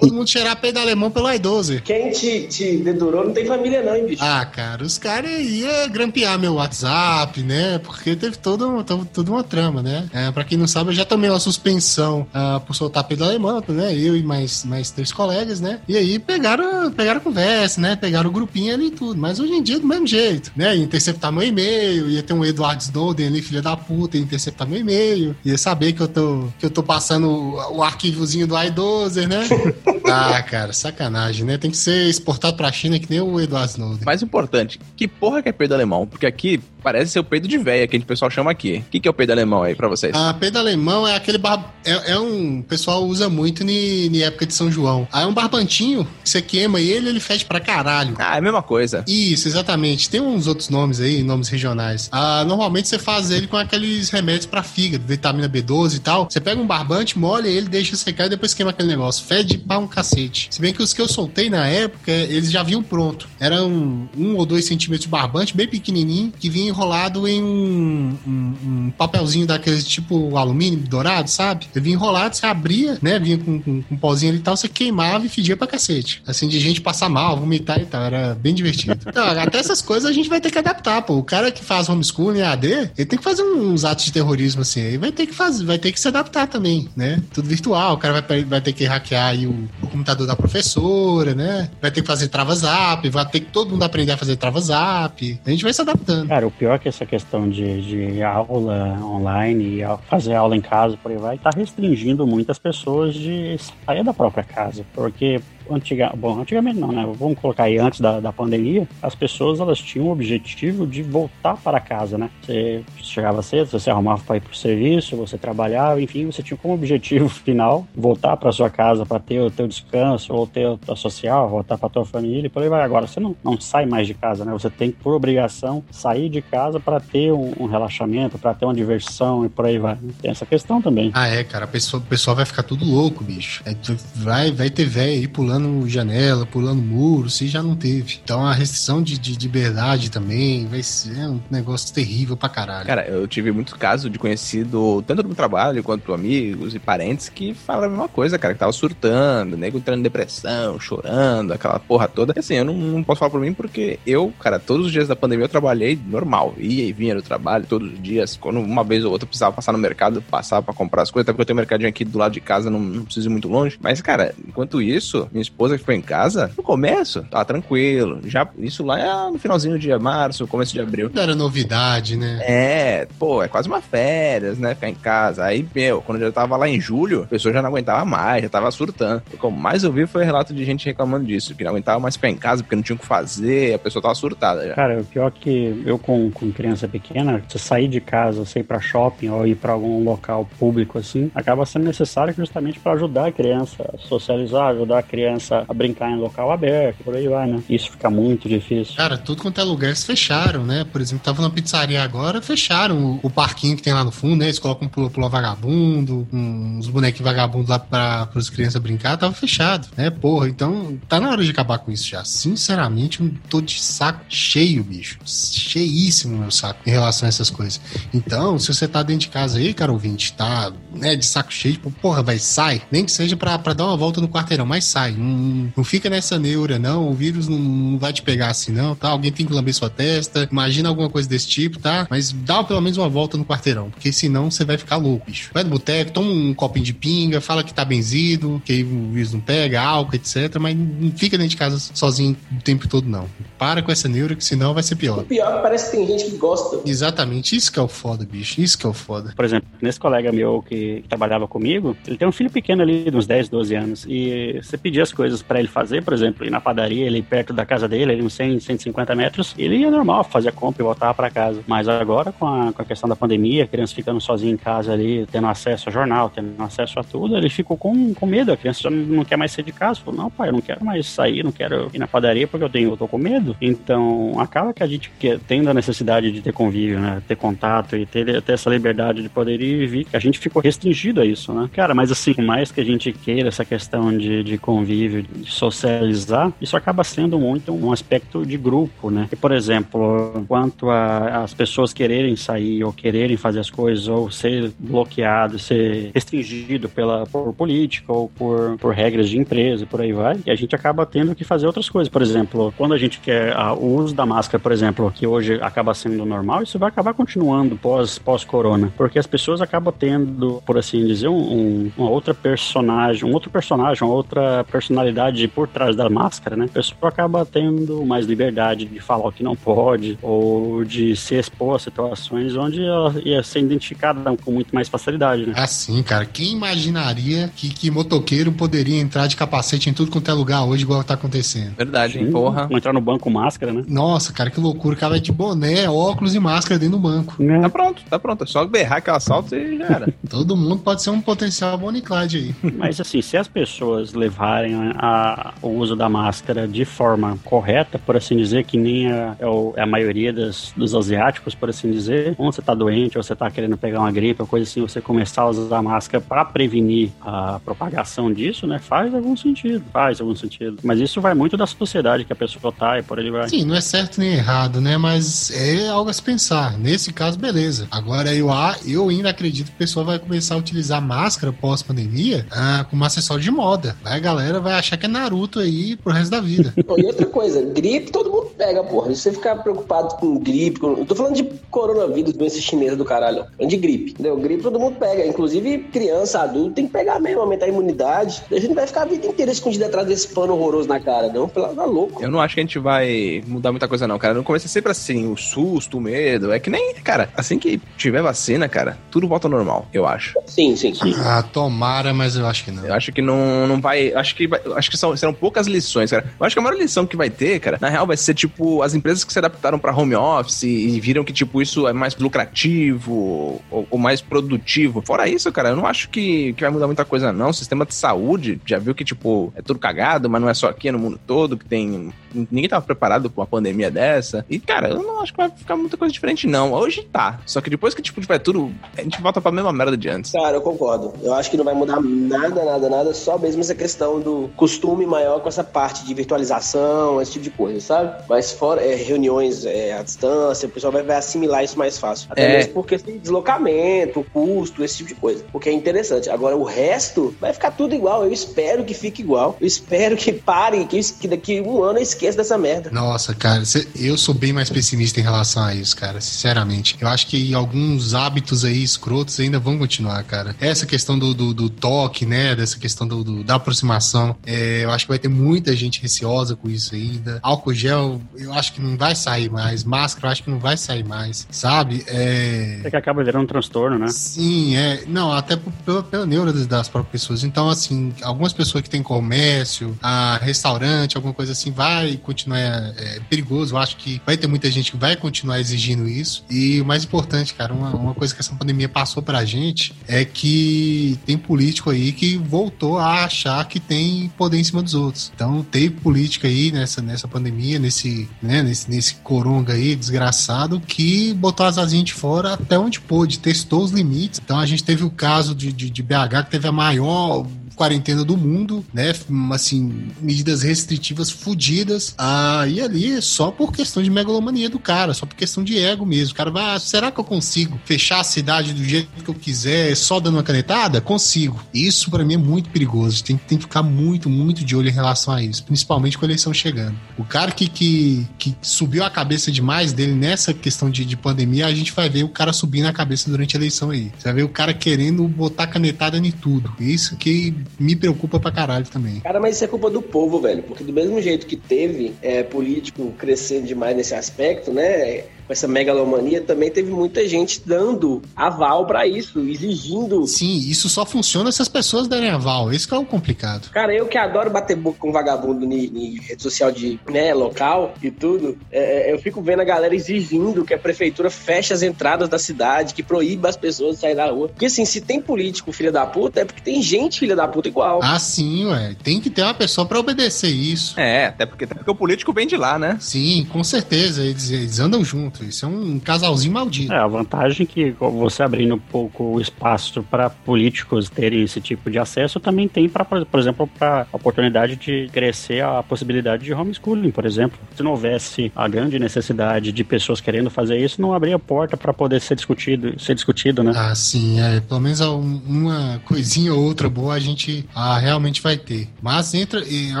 Todo mundo cheirar peido alemão pelo i12. Quem te, te dedurou não tem família não, hein, bicho? Ah, cara, os caras iam grampear meu WhatsApp, né? Porque teve toda, toda uma trama, né? É, para quem não sabe, eu já tomei uma suspensão uh, por soltar pelo alemão, né? Eu e mais, mais três colegas, né? E aí pegaram, pegaram conversa, né? Pegaram o grupinho ali e tudo. Mas hoje em dia, do mesmo jeito, né? Ia interceptar meu e-mail, ia ter um Edward Snowden ali, filha da puta, ia interceptar meu e-mail, ia saber que eu tô, que eu tô passando o, o arquivozinho do iDozer, né? ah, cara, sacanagem, né? Tem que ser exportado pra China que nem o Edward Snowden. Mais importante, que porra que é peido alemão? Porque aqui parece ser o peido de véia, que o pessoal chama aqui. O que, que é o peido alemão aí pra vocês? A peido alemão é aquele bar... é, é um o pessoal usa muito em época de São João. Aí é um barbantinho, você queima ele, ele fede pra caralho. Ah, é a mesma coisa. Isso, exatamente. Tem uns outros nomes aí, nomes regionais. Ah, normalmente você faz ele com aqueles remédios pra fígado, vitamina B12 e tal. Você pega um barbante, molha ele, deixa secar e depois queima aquele negócio. Fede pra um cacete. Se bem que os que eu soltei na época, eles já vinham pronto. Era um, um ou dois centímetros de barbante, bem pequenininho, que vinha enrolado em um, um, um papelzinho daqueles tipo alumínio dourado, sabe? Ele vinha enrolado, você abria, né? Vinha com, com, com um pauzinho ali e tal, você queimava e fedia pra cacete. Assim, de gente passar mal, vomitar e tal. Era bem divertido. Então, até essas coisas a gente vai ter que adaptar, pô. O cara que faz homeschooling AD, ele tem que fazer uns atos de terrorismo assim. Aí vai ter que fazer, vai ter que se adaptar também, né? Tudo virtual. O cara vai, vai ter que hackear aí o, o computador da professora, né? Vai ter que fazer trava-zap, vai ter que todo mundo aprender a fazer trava-zap. A gente vai se adaptando. Cara, o pior é que essa questão de, de aula online e fazer aula em casa, por aí vai, tá restringindo muitas pessoas de sair da própria casa. Porque antiga, bom, antigamente não, né? Vamos colocar aí antes da, da pandemia, as pessoas elas tinham o objetivo de voltar para casa, né? Você chegava cedo, você arrumava para ir para o serviço, você trabalhava, enfim, você tinha como objetivo final voltar para sua casa para ter o teu descanso ou ter a social, voltar para tua família e por aí vai. Agora você não, não sai mais de casa, né? Você tem por obrigação sair de casa para ter um, um relaxamento, para ter uma diversão e por aí vai. Né? Tem essa questão também. Ah, é, cara, o pessoal vai ficar tudo louco, bicho. É, vai, vai ter velho aí pulando pulando janela, pulando muro, se já não teve. Então a restrição de, de liberdade também vai ser um negócio terrível pra caralho. Cara, eu tive muito caso de conhecido, tanto no trabalho quanto amigos e parentes, que falam a mesma coisa, cara, que tava surtando, nego entrando em depressão, chorando, aquela porra toda. Assim, eu não, não, posso falar por mim porque eu, cara, todos os dias da pandemia eu trabalhei normal, ia e vinha no trabalho todos os dias. Quando uma vez ou outra eu precisava passar no mercado, passar para comprar as coisas, até porque eu tenho um mercadinho aqui do lado de casa, não, não preciso ir muito longe. Mas, cara, enquanto isso, minha esposa que foi em casa, no começo, tá tranquilo. Já, isso lá é no finalzinho de março, começo de abril. Não era novidade, né? É, pô, é quase uma férias, né? Ficar em casa. Aí, meu, quando eu já tava lá em julho, a pessoa já não aguentava mais, já tava surtando. O que eu mais ouvi foi relato de gente reclamando disso, que não aguentava mais ficar em casa porque não tinha o que fazer, a pessoa tava surtada já. Cara, o pior é que eu com, com criança pequena, se sair de casa, você ir pra shopping ou ir pra algum local público assim, acaba sendo necessário justamente para ajudar a criança a socializar, ajudar a criança a brincar em local aberto, por aí vai, né? Isso fica muito difícil. Cara, tudo quanto é lugar eles fecharam, né? Por exemplo, tava na pizzaria agora, fecharam o, parquinho que tem lá no fundo, né? Eles colocam um pula-pula vagabundo, uns bonequinhos vagabundos lá pra, as crianças brincar, tava fechado, né? Porra, então tá na hora de acabar com isso já. Sinceramente, eu tô de saco cheio, bicho. Cheíssimo meu saco em relação a essas coisas. Então, se você tá dentro de casa aí, cara ouvinte, tá né, de saco cheio, tipo, porra, vai, sai. Nem que seja pra, pra dar uma volta no quarteirão, mas sai. Não, não, fica nessa neura, não. O vírus não, não, vai te pegar assim, não, tá? Alguém tem que lamber sua testa. Imagina alguma coisa desse tipo, tá? Mas dá pelo menos uma volta no quarteirão, porque senão você vai ficar louco, bicho. Vai no boteco, toma um copinho de pinga, fala que tá benzido, que o vírus não pega, álcool, etc. Mas não fica dentro de casa sozinho o tempo todo, não. Para com essa neura, que senão vai ser pior. O pior é que parece que tem gente que gosta. Exatamente, isso que é o foda, bicho. Isso que é o foda. Por exemplo, nesse colega meu que, que trabalhava comigo, ele tem um filho pequeno ali, de uns 10, 12 anos. E você pedia as coisas para ele fazer, por exemplo, ir na padaria, ele perto da casa dele, ali uns 100, 150 metros, ele ia normal, fazia compra e voltava para casa. Mas agora, com a, com a questão da pandemia, a criança ficando sozinha em casa ali, tendo acesso a jornal, tendo acesso a tudo, ele ficou com, com medo. A criança já não quer mais sair de casa. Falou, não, pai, eu não quero mais sair, não quero ir na padaria porque eu tenho, eu tô com medo. Então, acaba que a gente que, tendo a necessidade de ter convívio, né, ter contato e ter, ter essa liberdade de poder ir e vir, a gente ficou restringido a isso, né? Cara, mas assim, mais que a gente queira essa questão de, de convívio, de socializar, isso acaba sendo muito um aspecto de grupo, né? E, por exemplo, quanto às pessoas quererem sair ou quererem fazer as coisas ou ser bloqueado, ser restringido pela, por política ou por, por regras de empresa e por aí vai, e a gente acaba tendo que fazer outras coisas. Por exemplo, quando a gente quer a, o uso da máscara, por exemplo, que hoje acaba sendo normal, isso vai acabar continuando pós, pós-corona, porque as pessoas acabam tendo, por assim dizer, um, um, uma outra personagem, um outro personagem, uma outra personalidade por trás da máscara, né? A pessoa acaba tendo mais liberdade de falar o que não pode ou de se expor a situações onde ela ia ser identificada com muito mais facilidade, né? Assim, cara, quem imaginaria que, que motoqueiro poderia entrar de capacete em tudo quanto é lugar hoje, igual tá acontecendo? Verdade, hein? Sim, Porra. Entrar no banco com máscara, né? Nossa, cara, que loucura. O cara vai de boné, óculos e máscara dentro do banco. Tá pronto, tá pronto. É só berrar que ela salta e já era. Todo mundo pode ser um potencial Bonnie Clyde aí. Mas assim, se as pessoas levarem a- o uso da máscara de forma correta, por assim dizer, que nem a, é é a maioria dos asiáticos, por assim dizer, quando você tá doente ou você tá querendo pegar uma gripe ou coisa assim, você começar a usar a máscara para prevenir a propagação disso, né? Faz algum sentido, faz algum sentido. Mas isso vai muito da sociedade que a pessoa tá e por ele vai. Sim, não é certo nem errado, né? Mas é algo a se pensar. Nesse caso, beleza. Agora, eu, eu ainda acredito que o pessoal vai começar a utilizar máscara pós-pandemia ah, como acessório de moda. Aí a galera vai achar que é Naruto aí pro resto da vida. Pô, E outra coisa, gripe todo mundo pega, porra. Se você ficar preocupado com gripe, com... eu tô falando de coronavírus, doença chinesa do caralho. de gripe, entendeu? Gripe todo mundo pega. Inclusive criança, adulto, tem que pegar mesmo, aumentar a imunidade. A gente não vai ficar a vida inteira escondido atrás desse pano horroroso na cara, não. Pelo tá louco. Eu não acho que a gente vai mudar muita coisa, não, cara. No começo é sempre assim, o susto, o medo. É que nem, cara, assim que tiver vacina, cara, tudo volta ao normal, eu acho. Sim, sim, sim. Ah, tomara, mas eu acho que não. Eu acho que não, não vai. Acho que vai- acho que são, serão poucas lições, cara. Eu acho que a maior lição que vai ter, cara, na real, vai ser tipo as empresas que se adaptaram pra home office e viram que, tipo, isso é mais lucrativo ou, ou mais produtivo. Fora isso, cara, eu não acho que, que vai mudar muita coisa, não. O sistema de saúde já viu que, tipo, é tudo cagado, mas não é só aqui, é no mundo todo, que tem. Ninguém tava preparado pra uma pandemia dessa. E, cara, eu não acho que vai ficar muita coisa diferente, não. Hoje tá. Só que depois que, tipo, tiver tudo, a gente volta pra mesma merda de antes. Cara, eu concordo. Eu acho que não vai mudar nada, nada, nada. Só mesmo essa questão do costume maior com essa parte de virtualização, esse tipo de coisa, sabe? Mas fora é, reuniões é, à distância, o pessoal vai, vai assimilar isso mais fácil. Até É. mesmo por questão de deslocamento, custo, esse tipo de coisa. Porque é interessante. Agora, o resto vai ficar tudo igual. Eu espero que fique igual. Eu espero que pare, que, que daqui um ano eu esqueça dessa merda. Nossa, cara, cê- eu sou bem mais pessimista em relação a isso, cara, sinceramente. Eu acho que alguns hábitos aí escrotos ainda vão continuar, cara. Essa questão do, do, do toque, né, dessa questão do, do- da aproximação, é, eu acho que vai ter muita gente receosa com isso ainda. Álcool gel, eu acho que não vai sair mais. Máscara, eu acho que não vai sair mais, sabe? É... É que acaba virando um transtorno, né? Sim, é. Não, até pela, pela neura das, das próprias pessoas. Então, assim, algumas pessoas que têm comércio, a restaurante, alguma coisa assim, vai continuar é, perigoso. Eu acho que vai ter muita gente que vai continuar exigindo isso. E o mais importante, cara, uma, uma coisa que essa pandemia passou pra gente é que tem político aí que voltou a achar que tem poder em cima dos outros. Então, teve política aí nessa, nessa pandemia, nesse, né, nesse, nesse coronga aí, desgraçado, que botou as asinhas de fora até onde pôde, testou os limites. Então, a gente teve o caso de, de, de BH, que teve a maior quarentena do mundo, né? Assim, medidas restritivas fudidas. Ah, e ali é só por questão de megalomania do cara, só por questão de ego mesmo. O cara vai, ah, será que eu consigo fechar a cidade do jeito que eu quiser, só dando uma canetada? Consigo. Isso pra mim é muito perigoso. Tem, tem que ficar muito, muito de olho em relação a isso, principalmente com a eleição chegando. O cara que, que, que subiu a cabeça demais dele nessa questão de, de pandemia, a gente vai ver o cara subindo a cabeça durante a eleição aí. Você vai ver o cara querendo botar canetada em tudo. Isso que me preocupa pra caralho também. Cara, mas isso é culpa do povo, velho. Porque do mesmo jeito que teve é, político crescendo demais nesse aspecto, né? Com essa megalomania, também teve muita gente dando aval pra isso, exigindo. Sim, isso só funciona se as pessoas derem aval. Isso que é o complicado. Cara, eu que adoro bater boca com vagabundo em rede social de né, local e tudo, é, eu fico vendo a galera exigindo que a prefeitura feche as entradas da cidade, que proíba as pessoas de sair da rua. Porque assim, se tem político filha da puta, é porque tem gente filha da puta igual. Ah, sim, ué. Tem que ter uma pessoa pra obedecer isso. É, até porque, até porque o político vem de lá, né? Sim, com certeza. Eles, eles andam juntos. Isso é um casalzinho maldito. É, a vantagem é que você abrindo um pouco o espaço para políticos terem esse tipo de acesso também tem para, por exemplo, para a oportunidade de crescer a possibilidade de homeschooling, por exemplo. Se não houvesse a grande necessidade de pessoas querendo fazer isso, não abria porta para poder ser discutido, ser discutido, né? Ah, sim, é. Pelo menos um- uma coisinha ou outra boa a gente ah, realmente vai ter. Mas entra, eu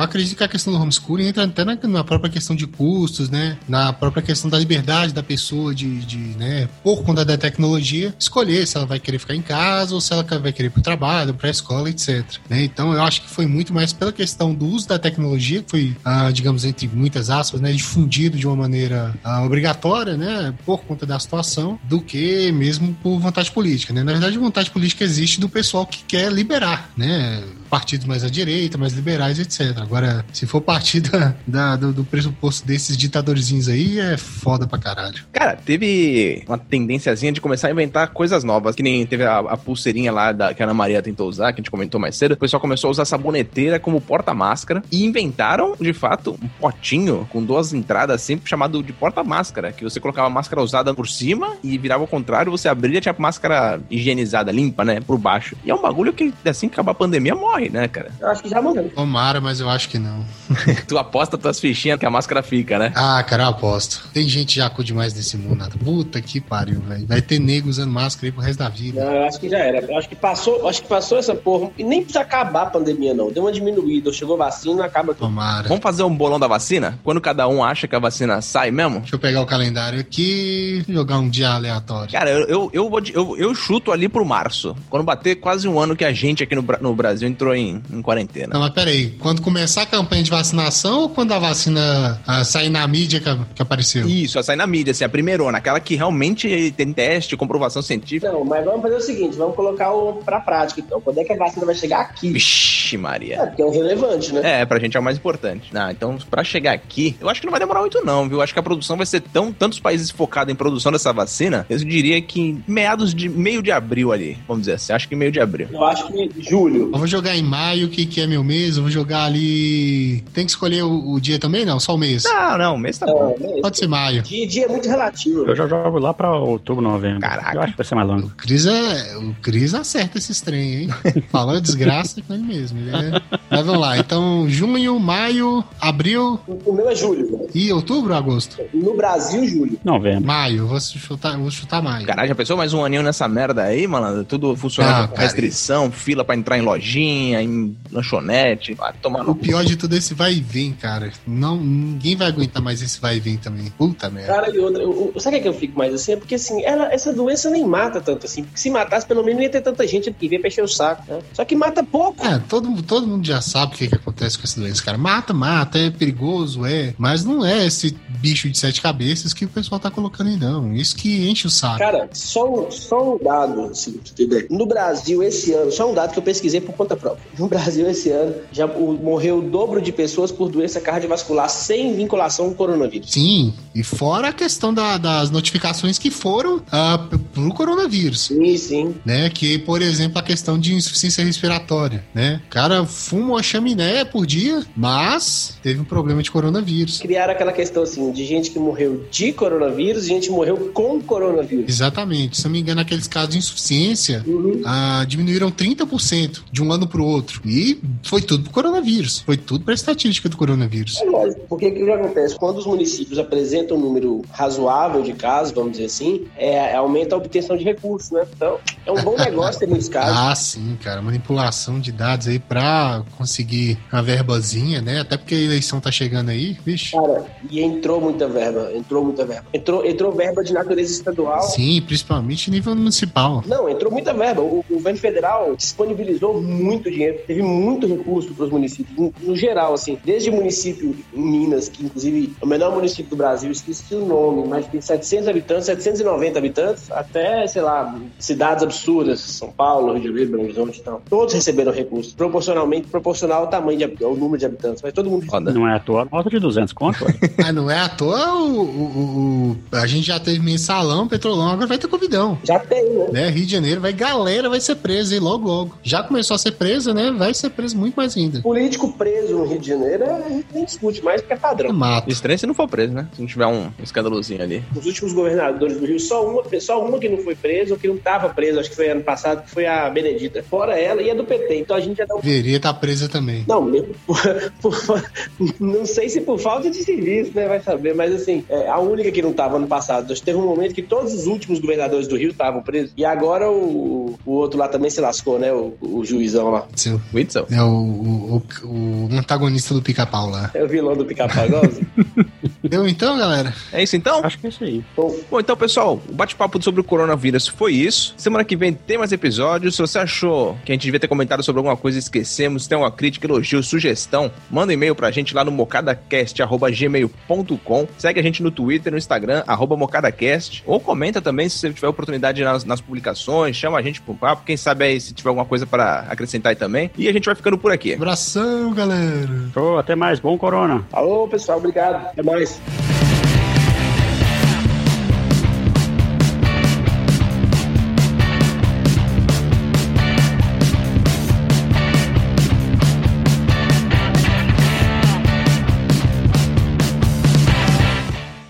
acredito que a questão do homeschooling entra até na, na própria questão de custos, né? Na própria questão da liberdade da pessoa de, de, né, por conta da tecnologia, escolher se ela vai querer ficar em casa ou se ela vai querer ir pro trabalho, pra escola, etc. Né? Então eu acho que foi muito mais pela questão do uso da tecnologia, que foi, ah, digamos, entre muitas aspas, né, difundido de uma maneira ah, obrigatória, né, por conta da situação, do que mesmo por vontade política. Né? Na verdade, vontade política existe do pessoal que quer liberar, né? Partidos mais à direita, mais liberais, etc. Agora, se for partir da, do, do, pressuposto desses ditadorzinhos aí, é foda pra caralho. Cara, teve uma tendênciazinha de começar a inventar coisas novas, que nem teve a, a pulseirinha lá da, que a Ana Maria tentou usar, que a gente comentou mais cedo. O pessoal começou a usar saboneteira como porta-máscara e inventaram, de fato, um potinho com duas entradas assim, chamado de porta-máscara, que você colocava a máscara usada por cima e virava ao contrário, você abria tinha a máscara higienizada, limpa, né, por baixo. E é um bagulho que, assim que acabar a pandemia, morre morre, né, cara? Eu acho que já morreu. Tomara, mas eu acho que não. tu aposta tuas fichinhas que a máscara fica, né? Ah, cara, eu aposto. Tem gente já demais nesse mundo. Puta que pariu, velho. Vai ter nego usando máscara aí pro resto da vida. Não, eu acho que já era. Eu acho que passou, acho que passou essa porra. E nem precisa acabar a pandemia, não. Deu uma diminuída. Chegou vacina, acaba tudo. Tomara. Vamos fazer um bolão da vacina? Quando cada um acha que a vacina sai mesmo? Deixa eu pegar o calendário aqui e jogar um dia aleatório. Cara, eu, eu, eu, vou, eu, eu chuto ali pro março. Quando bater quase um ano que a gente aqui no, no Brasil entrou em, em quarentena. Não, mas peraí, quando começar a campanha de vacinação ou quando a vacina a, sair na mídia que, que apareceu? Isso, a sair na mídia, assim, a primeira, aquela que realmente tem teste, comprovação científica. Não, mas vamos fazer o seguinte, vamos colocar o pra prática, então. Quando é que a vacina vai chegar aqui? Vixe, Maria. É, porque é o relevante, né? É, pra gente é o mais importante. Ah, então, pra chegar aqui, eu acho que não vai demorar muito não, viu? Acho que a produção vai ser tão, tantos países focados em produção dessa vacina, eu diria que meados de, meio de abril ali, vamos dizer assim, acho que meio de abril. Eu acho que julho. Vamos jogar em maio, que, que é meu mês, eu vou jogar ali. Tem que escolher o, o dia também? Não, só o mês. Não, não, o mês tá bom. Mês. Pode ser maio. Dia, dia é muito relativo. Eu já jogo lá pra outubro, novembro. Caraca. Eu acho que vai ser mais longo. O Cris, é, o Cris acerta esses trem, hein? Falando desgraça com ele mesmo. Ele é... Mas vamos lá, então junho, maio, abril. O meu é julho. E outubro ou agosto? No Brasil, julho. Novembro. Maio, vou chutar, vou chutar maio. Caralho, já pensou mais um aninho nessa merda aí, mano? Tudo funcionando com restrição, fila pra entrar em lojinha, em lanchonete. Vai tomar o pior de tudo é esse vai e vem, cara. Não, ninguém vai aguentar mais esse vai e vem também. Puta merda. Cara, e outra, eu, eu, sabe o que eu fico mais assim? É porque assim, ela, essa doença nem mata tanto assim. Porque se matasse, pelo menos não ia ter tanta gente que vem pra encher o saco. Né? Só que mata pouco. É, todo, todo mundo já sabe o que, que acontece com essa doença, cara. Mata, mata, é perigoso, é. Mas não é esse bicho de sete cabeças que o pessoal tá colocando aí, não. Isso que enche o saco. Cara, só um, só um dado, assim, pra No Brasil, esse ano, só um dado que eu pesquisei por conta própria. No Brasil, esse ano, já morreu o dobro de pessoas por doença cardiovascular sem vinculação com o coronavírus. Sim, e fora a questão da, das notificações que foram uh, pro coronavírus. Sim, sim. Né? Que, por exemplo, a questão de insuficiência respiratória, né? O cara fuma uma chaminé por dia, mas teve um problema de coronavírus. Criaram aquela questão, assim, de gente que morreu de coronavírus e gente que morreu com coronavírus. Exatamente. Se não me engano, aqueles casos de insuficiência uhum. uh, diminuíram 30% de um ano pro outro. E foi tudo pro coronavírus. Foi tudo pra estatística do coronavírus. É lógico, porque o que acontece? Quando os municípios apresentam um número razoável de casos, vamos dizer assim, é, aumenta a obtenção de recursos, né? Então, é um bom negócio ter muitos casos. ah, sim, cara. Manipulação de dados aí pra conseguir uma verbazinha, né? Até porque a eleição tá chegando aí, bicho. Cara, e entrou muita verba, entrou muita verba. Entrou, entrou verba de natureza estadual. Sim, principalmente nível municipal. Não, entrou muita verba. O, o governo federal disponibilizou muito dinheiro, teve muito recurso para os municípios, no, no geral, assim, desde o município em Minas, que inclusive é o menor município do Brasil, esqueci o nome, mas tem 700 habitantes, 790 habitantes, até, sei lá, cidades absurdas, São Paulo, Rio de Janeiro, Belo Horizonte e tal. Todos receberam recursos, proporcionalmente, proporcional ao tamanho, de, ao número de habitantes, mas todo mundo... Foda. Não é à toa, nota de 200 conto. ah, não é à toa, o, o, o, a gente já teve mensalão, petrolão, agora vai ter covidão. Já tem, né? né? Rio de Janeiro, vai galera vai ser presa aí logo, logo. Já começou a ser presa, né? Vai ser preso muito mais ainda. Político preso no Rio de Janeiro, a gente nem discute mais porque é padrão. Mato. Estranho se não for preso, né? Se não tiver um escandalozinho ali. Os últimos governadores do Rio, só uma, só uma que não foi preso, ou que não estava preso, acho que foi ano passado, que foi a Benedita. Fora ela e a do PT. Então a gente já dá um... Deveria estar tá presa também. Não, por, por, não sei se por falta de serviço, né? Vai saber, mas assim, é, a única que não estava ano passado. Teve um momento que todos os últimos governadores do Rio estavam presos. E agora o, o outro lá também se lascou, né? O, o juizão lá. Sim. Whitson. É o, o, o, o antagonista do pica-pau lá. É o vilão do pica-pau, igualzinho. Deu então, galera? É isso então? Acho que é isso aí. Bom, então, pessoal, o bate-papo sobre o coronavírus foi isso. Semana que vem tem mais episódios. Se você achou que a gente devia ter comentado sobre alguma coisa e esquecemos, tem uma crítica, elogio, sugestão, manda um e-mail pra gente lá no mocadacast.gmail.com. Segue a gente no Twitter, no Instagram, arroba mocadacast. Ou comenta também se você tiver oportunidade nas, nas publicações, chama a gente pro papo. Quem sabe aí se tiver alguma coisa para acrescentar aí também. E a gente vai ficando por aqui. Abração, galera. Show, até mais. Bom corona. Alô, pessoal, obrigado. Até mais.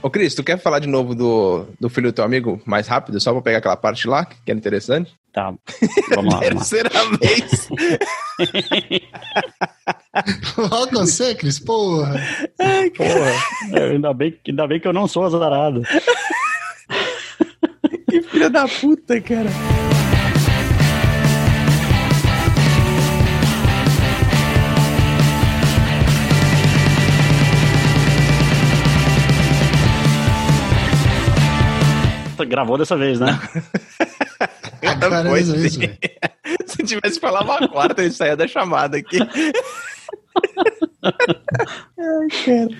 Ô, Cris, tu quer falar de novo do, do filho do teu amigo mais rápido, só pra pegar aquela parte lá, que era interessante? Tá. Vamos lá, vamos lá. Terceira vez. Logo você, Cris, porra. Porra. É, ainda, bem, ainda bem que eu não sou azarado. que filha da puta, cara. Gravou dessa vez, né? Foi é isso, sim. velho. Se tivesse falado uma quarta, ele saía da chamada aqui. Ai, cara.